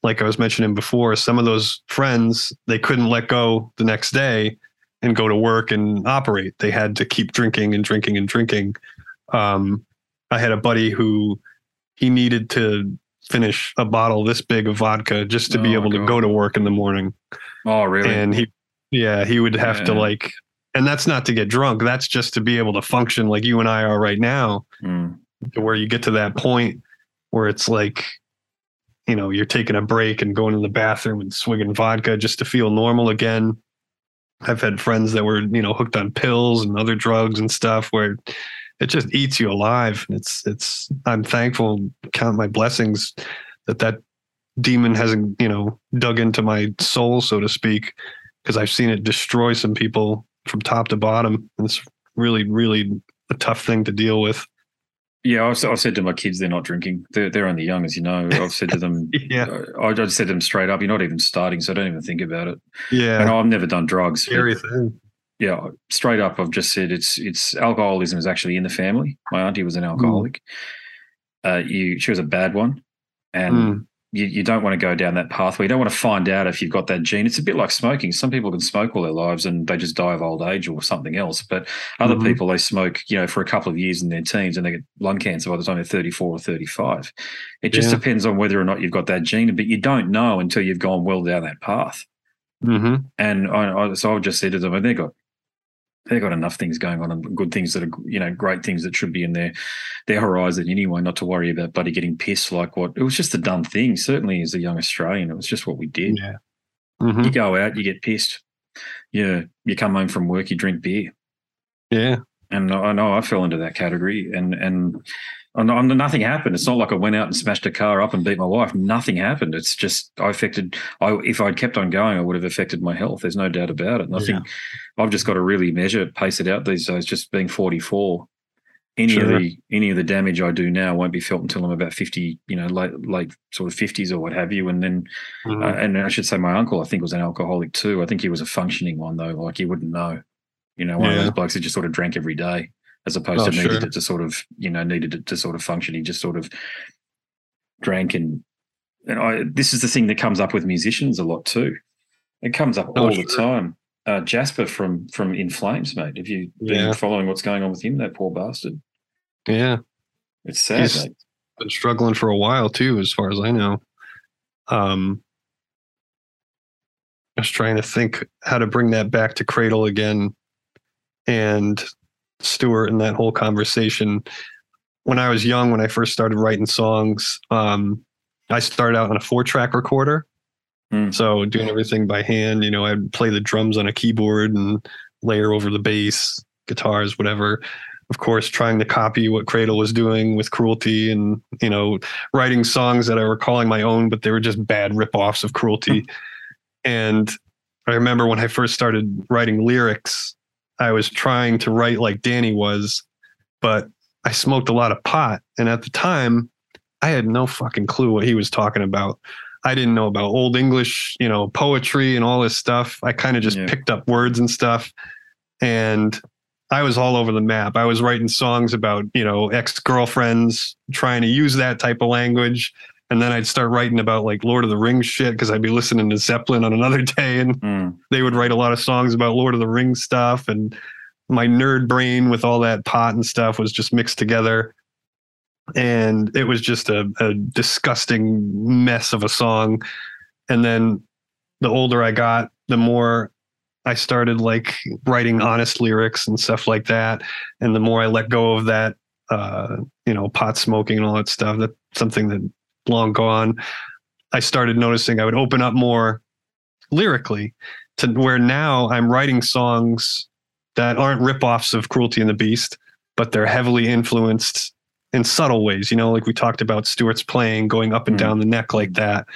like I was mentioning before, some of those friends, they couldn't let go the next day and go to work and operate. They had to keep drinking and drinking and drinking. Um, I had a buddy who he needed to finish a bottle this big of vodka just to be Oh, able to go to work in the morning Oh, really? and he yeah he would have to like and that's not to get drunk that's just to be able to function like you and i are right now Mm. where you get to that point where it's like you know you're taking a break and going to the bathroom and swigging vodka just to feel normal again. I've had friends that were you know hooked on pills and other drugs and stuff where it just eats you alive. And it's it's i'm thankful count my blessings that that demon hasn't you know dug into my soul so to speak because i've seen it destroy some people from top to bottom. And it's really really a tough thing to deal with Yeah, I've, I've said to my kids they're not drinking. They're, they're only young, as you know. I've said to them, yeah I, I just said to them straight up, you're not even starting, so don't even think about it. yeah And I've never done drugs. scary thing yeah, straight up, I've just said it's it's alcoholism is actually in the family. My auntie was an alcoholic. Uh, you, she was a bad one, and Mm. You, you don't want to go down that pathway. You don't want to find out if you've got that gene. It's a bit like smoking. Some people can smoke all their lives and they just die of old age or something else. But other mm-hmm. people, they smoke, you know, for a couple of years in their teens and they get lung cancer by the time they're 34 or 35. It just yeah. depends on whether or not you've got that gene, but you don't know until you've gone well down that path. Mm-hmm. And I, I, so I just said to them, and they got they've got enough things going on and good things that are you know great things that should be in their their horizon anyway not to worry about buddy getting pissed like what it was just a dumb thing certainly as a young australian it was just what we did. Yeah. Mm-hmm. you go out you get pissed. Yeah you come home from work you drink beer. Yeah. And i know i fell into that category and and and nothing happened. It's not like I went out and smashed a car up and beat my wife. Nothing happened. It's just I affected. I if I'd kept on going, I would have affected my health. There's no doubt about it. Nothing. Yeah. Think I've just got to really measure, pace it out these days. Just being 44, any sure. of the any of the damage I do now won't be felt until I'm about 50. You know, late late sort of 50s or what have you. And then, mm-hmm. uh, and I should say, my uncle I think was an alcoholic too. I think he was a functioning one though. Like you wouldn't know. You know, one yeah. of those blokes that just sort of drank every day as opposed oh, to needed sure. it to sort of you know needed it to sort of function. He just sort of drank and and I this is the thing that comes up with musicians a lot too. It comes up oh, all sure. the time. Uh, Jesper from from In Flames, mate. Have you been yeah. following what's going on with him? That poor bastard. Yeah, it's sad. He's mate. been struggling for a while too, as far as I know. Um, I was trying to think how to bring that back to Cradle again, and Stuart and that whole conversation. When I was young, when I first started writing songs, um, I started out on a four track recorder. Mm. So doing everything by hand, you know, I'd play the drums on a keyboard and layer over the bass, guitars, whatever. Of course, trying to copy what Cradle was doing with Cruelty and, you know, writing songs that I were calling my own, but they were just bad ripoffs of Cruelty. and I remember when I first started writing lyrics, I was trying to write like Danny was, but I smoked a lot of pot. And at the time, I had no fucking clue what he was talking about. I didn't know about old English, you know, poetry and all this stuff. I kind of just yeah. picked up words and stuff. And I was all over the map. I was writing songs about, you know, ex girlfriends, trying to use that type of language and then I'd start writing about like Lord of the Rings shit because I'd be listening to Zeppelin on another day, and mm. they would write a lot of songs about Lord of the Rings stuff, and my nerd brain with all that pot and stuff was just mixed together, and it was just a, a disgusting mess of a song. And then the older I got, the more I started like writing honest lyrics and stuff like that, and the more I let go of that, uh, you know, pot smoking and all that stuff. That's something that long gone, I started noticing I would open up more lyrically to where now I'm writing songs that aren't ripoffs of Cruelty and the Beast, but they're heavily influenced in subtle ways. You know, like we talked about Stuart's playing, going up and mm. down the neck like that.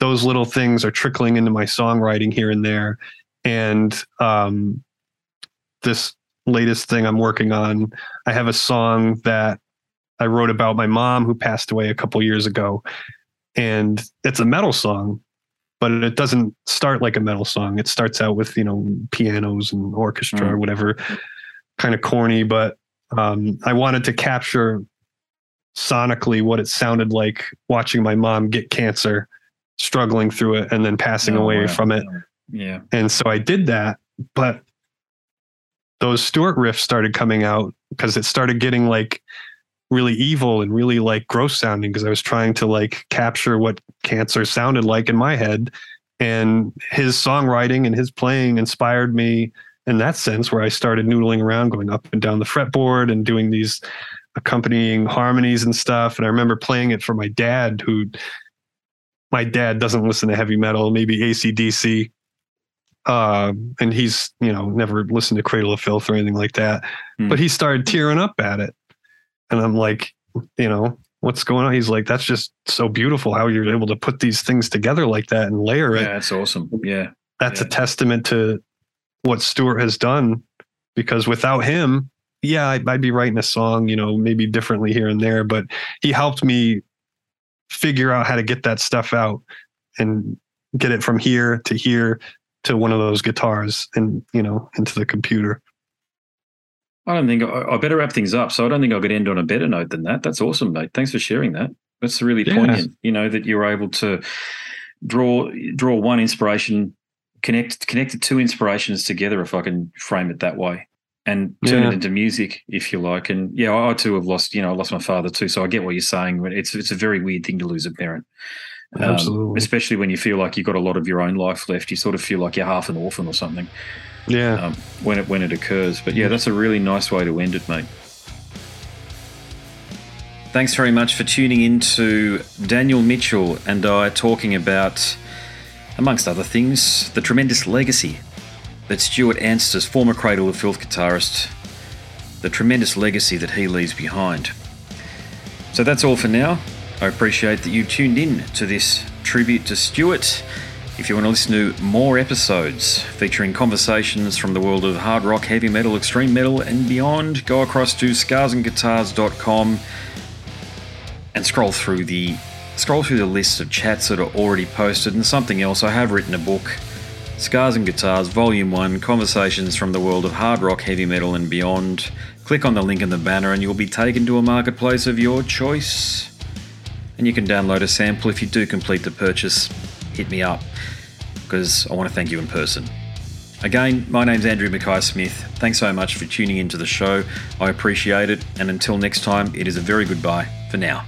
Those little things are trickling into my songwriting here and there. And um, this latest thing I'm working on, I have a song that I wrote about my mom who passed away a couple years ago. And it's a metal song, but it doesn't start like a metal song. It starts out with, you know, pianos and orchestra mm. or whatever, kind of corny, but um, I wanted to capture sonically what it sounded like watching my mom get cancer, struggling through it, and then passing oh, away wow. from it. Yeah. And so I did that, but those Stuart riffs started coming out because it started getting like really evil and really like gross sounding because I was trying to like capture what cancer sounded like in my head. And his songwriting and his playing inspired me in that sense, where I started noodling around, going up and down the fretboard and doing these accompanying harmonies and stuff. And I remember playing it for my dad, who my dad doesn't listen to heavy metal, maybe ACDC. Uh, and he's, you know, never listened to Cradle of Filth or anything like that. Mm. But he started tearing up at it and I'm like, you know, what's going on? He's like, that's just so beautiful how you're able to put these things together like that and layer it. Yeah, that's awesome. Yeah. That's yeah. a testament to what Stuart has done because without him, yeah, I'd, I'd, be writing a song, you know, maybe differently here and there, but he helped me figure out how to get that stuff out and get it from here to here to one of those guitars and, you know, into the computer. I don't think I, I better wrap things up. So I don't think I could end on a better note than that. That's awesome, mate. Thanks for sharing that. That's really Yeah. poignant. You know that you're able to draw draw one inspiration, connect connect the two inspirations together, if I can frame it that way, and turn Yeah. it into music, if you like. And yeah, I too have lost. You know, I lost my father too, so I get what you're saying. It's it's a very weird thing to lose a parent. Um, Absolutely. especially when you feel like you've got a lot of your own life left, you sort of feel like you're half an orphan or something Yeah. um, when it when it occurs. But yeah, that's a really nice way to end it, mate. Thanks very much for tuning in to Daniel Mitchell and I talking about, amongst other things, the tremendous legacy that Stuart Anstis, former Cradle of Filth guitarist, the tremendous legacy that he leaves behind. So that's all for now. I appreciate that you tuned in to this tribute to Stuart. If you want to listen to more episodes featuring conversations from the world of hard rock, heavy metal, extreme metal, and beyond, go across to scarsandguitars.com and scroll through the scroll through the list of chats that are already posted and something else. I have written a book, Scars and Guitars, Volume 1, Conversations from the World of Hard Rock, Heavy Metal, and Beyond. Click on the link in the banner and you'll be taken to a marketplace of your choice. And you can download a sample if you do complete the purchase. Hit me up because I want to thank you in person. Again, my name's Andrew Mackay Smith. Thanks so much for tuning into the show. I appreciate it. And until next time, it is a very goodbye for now.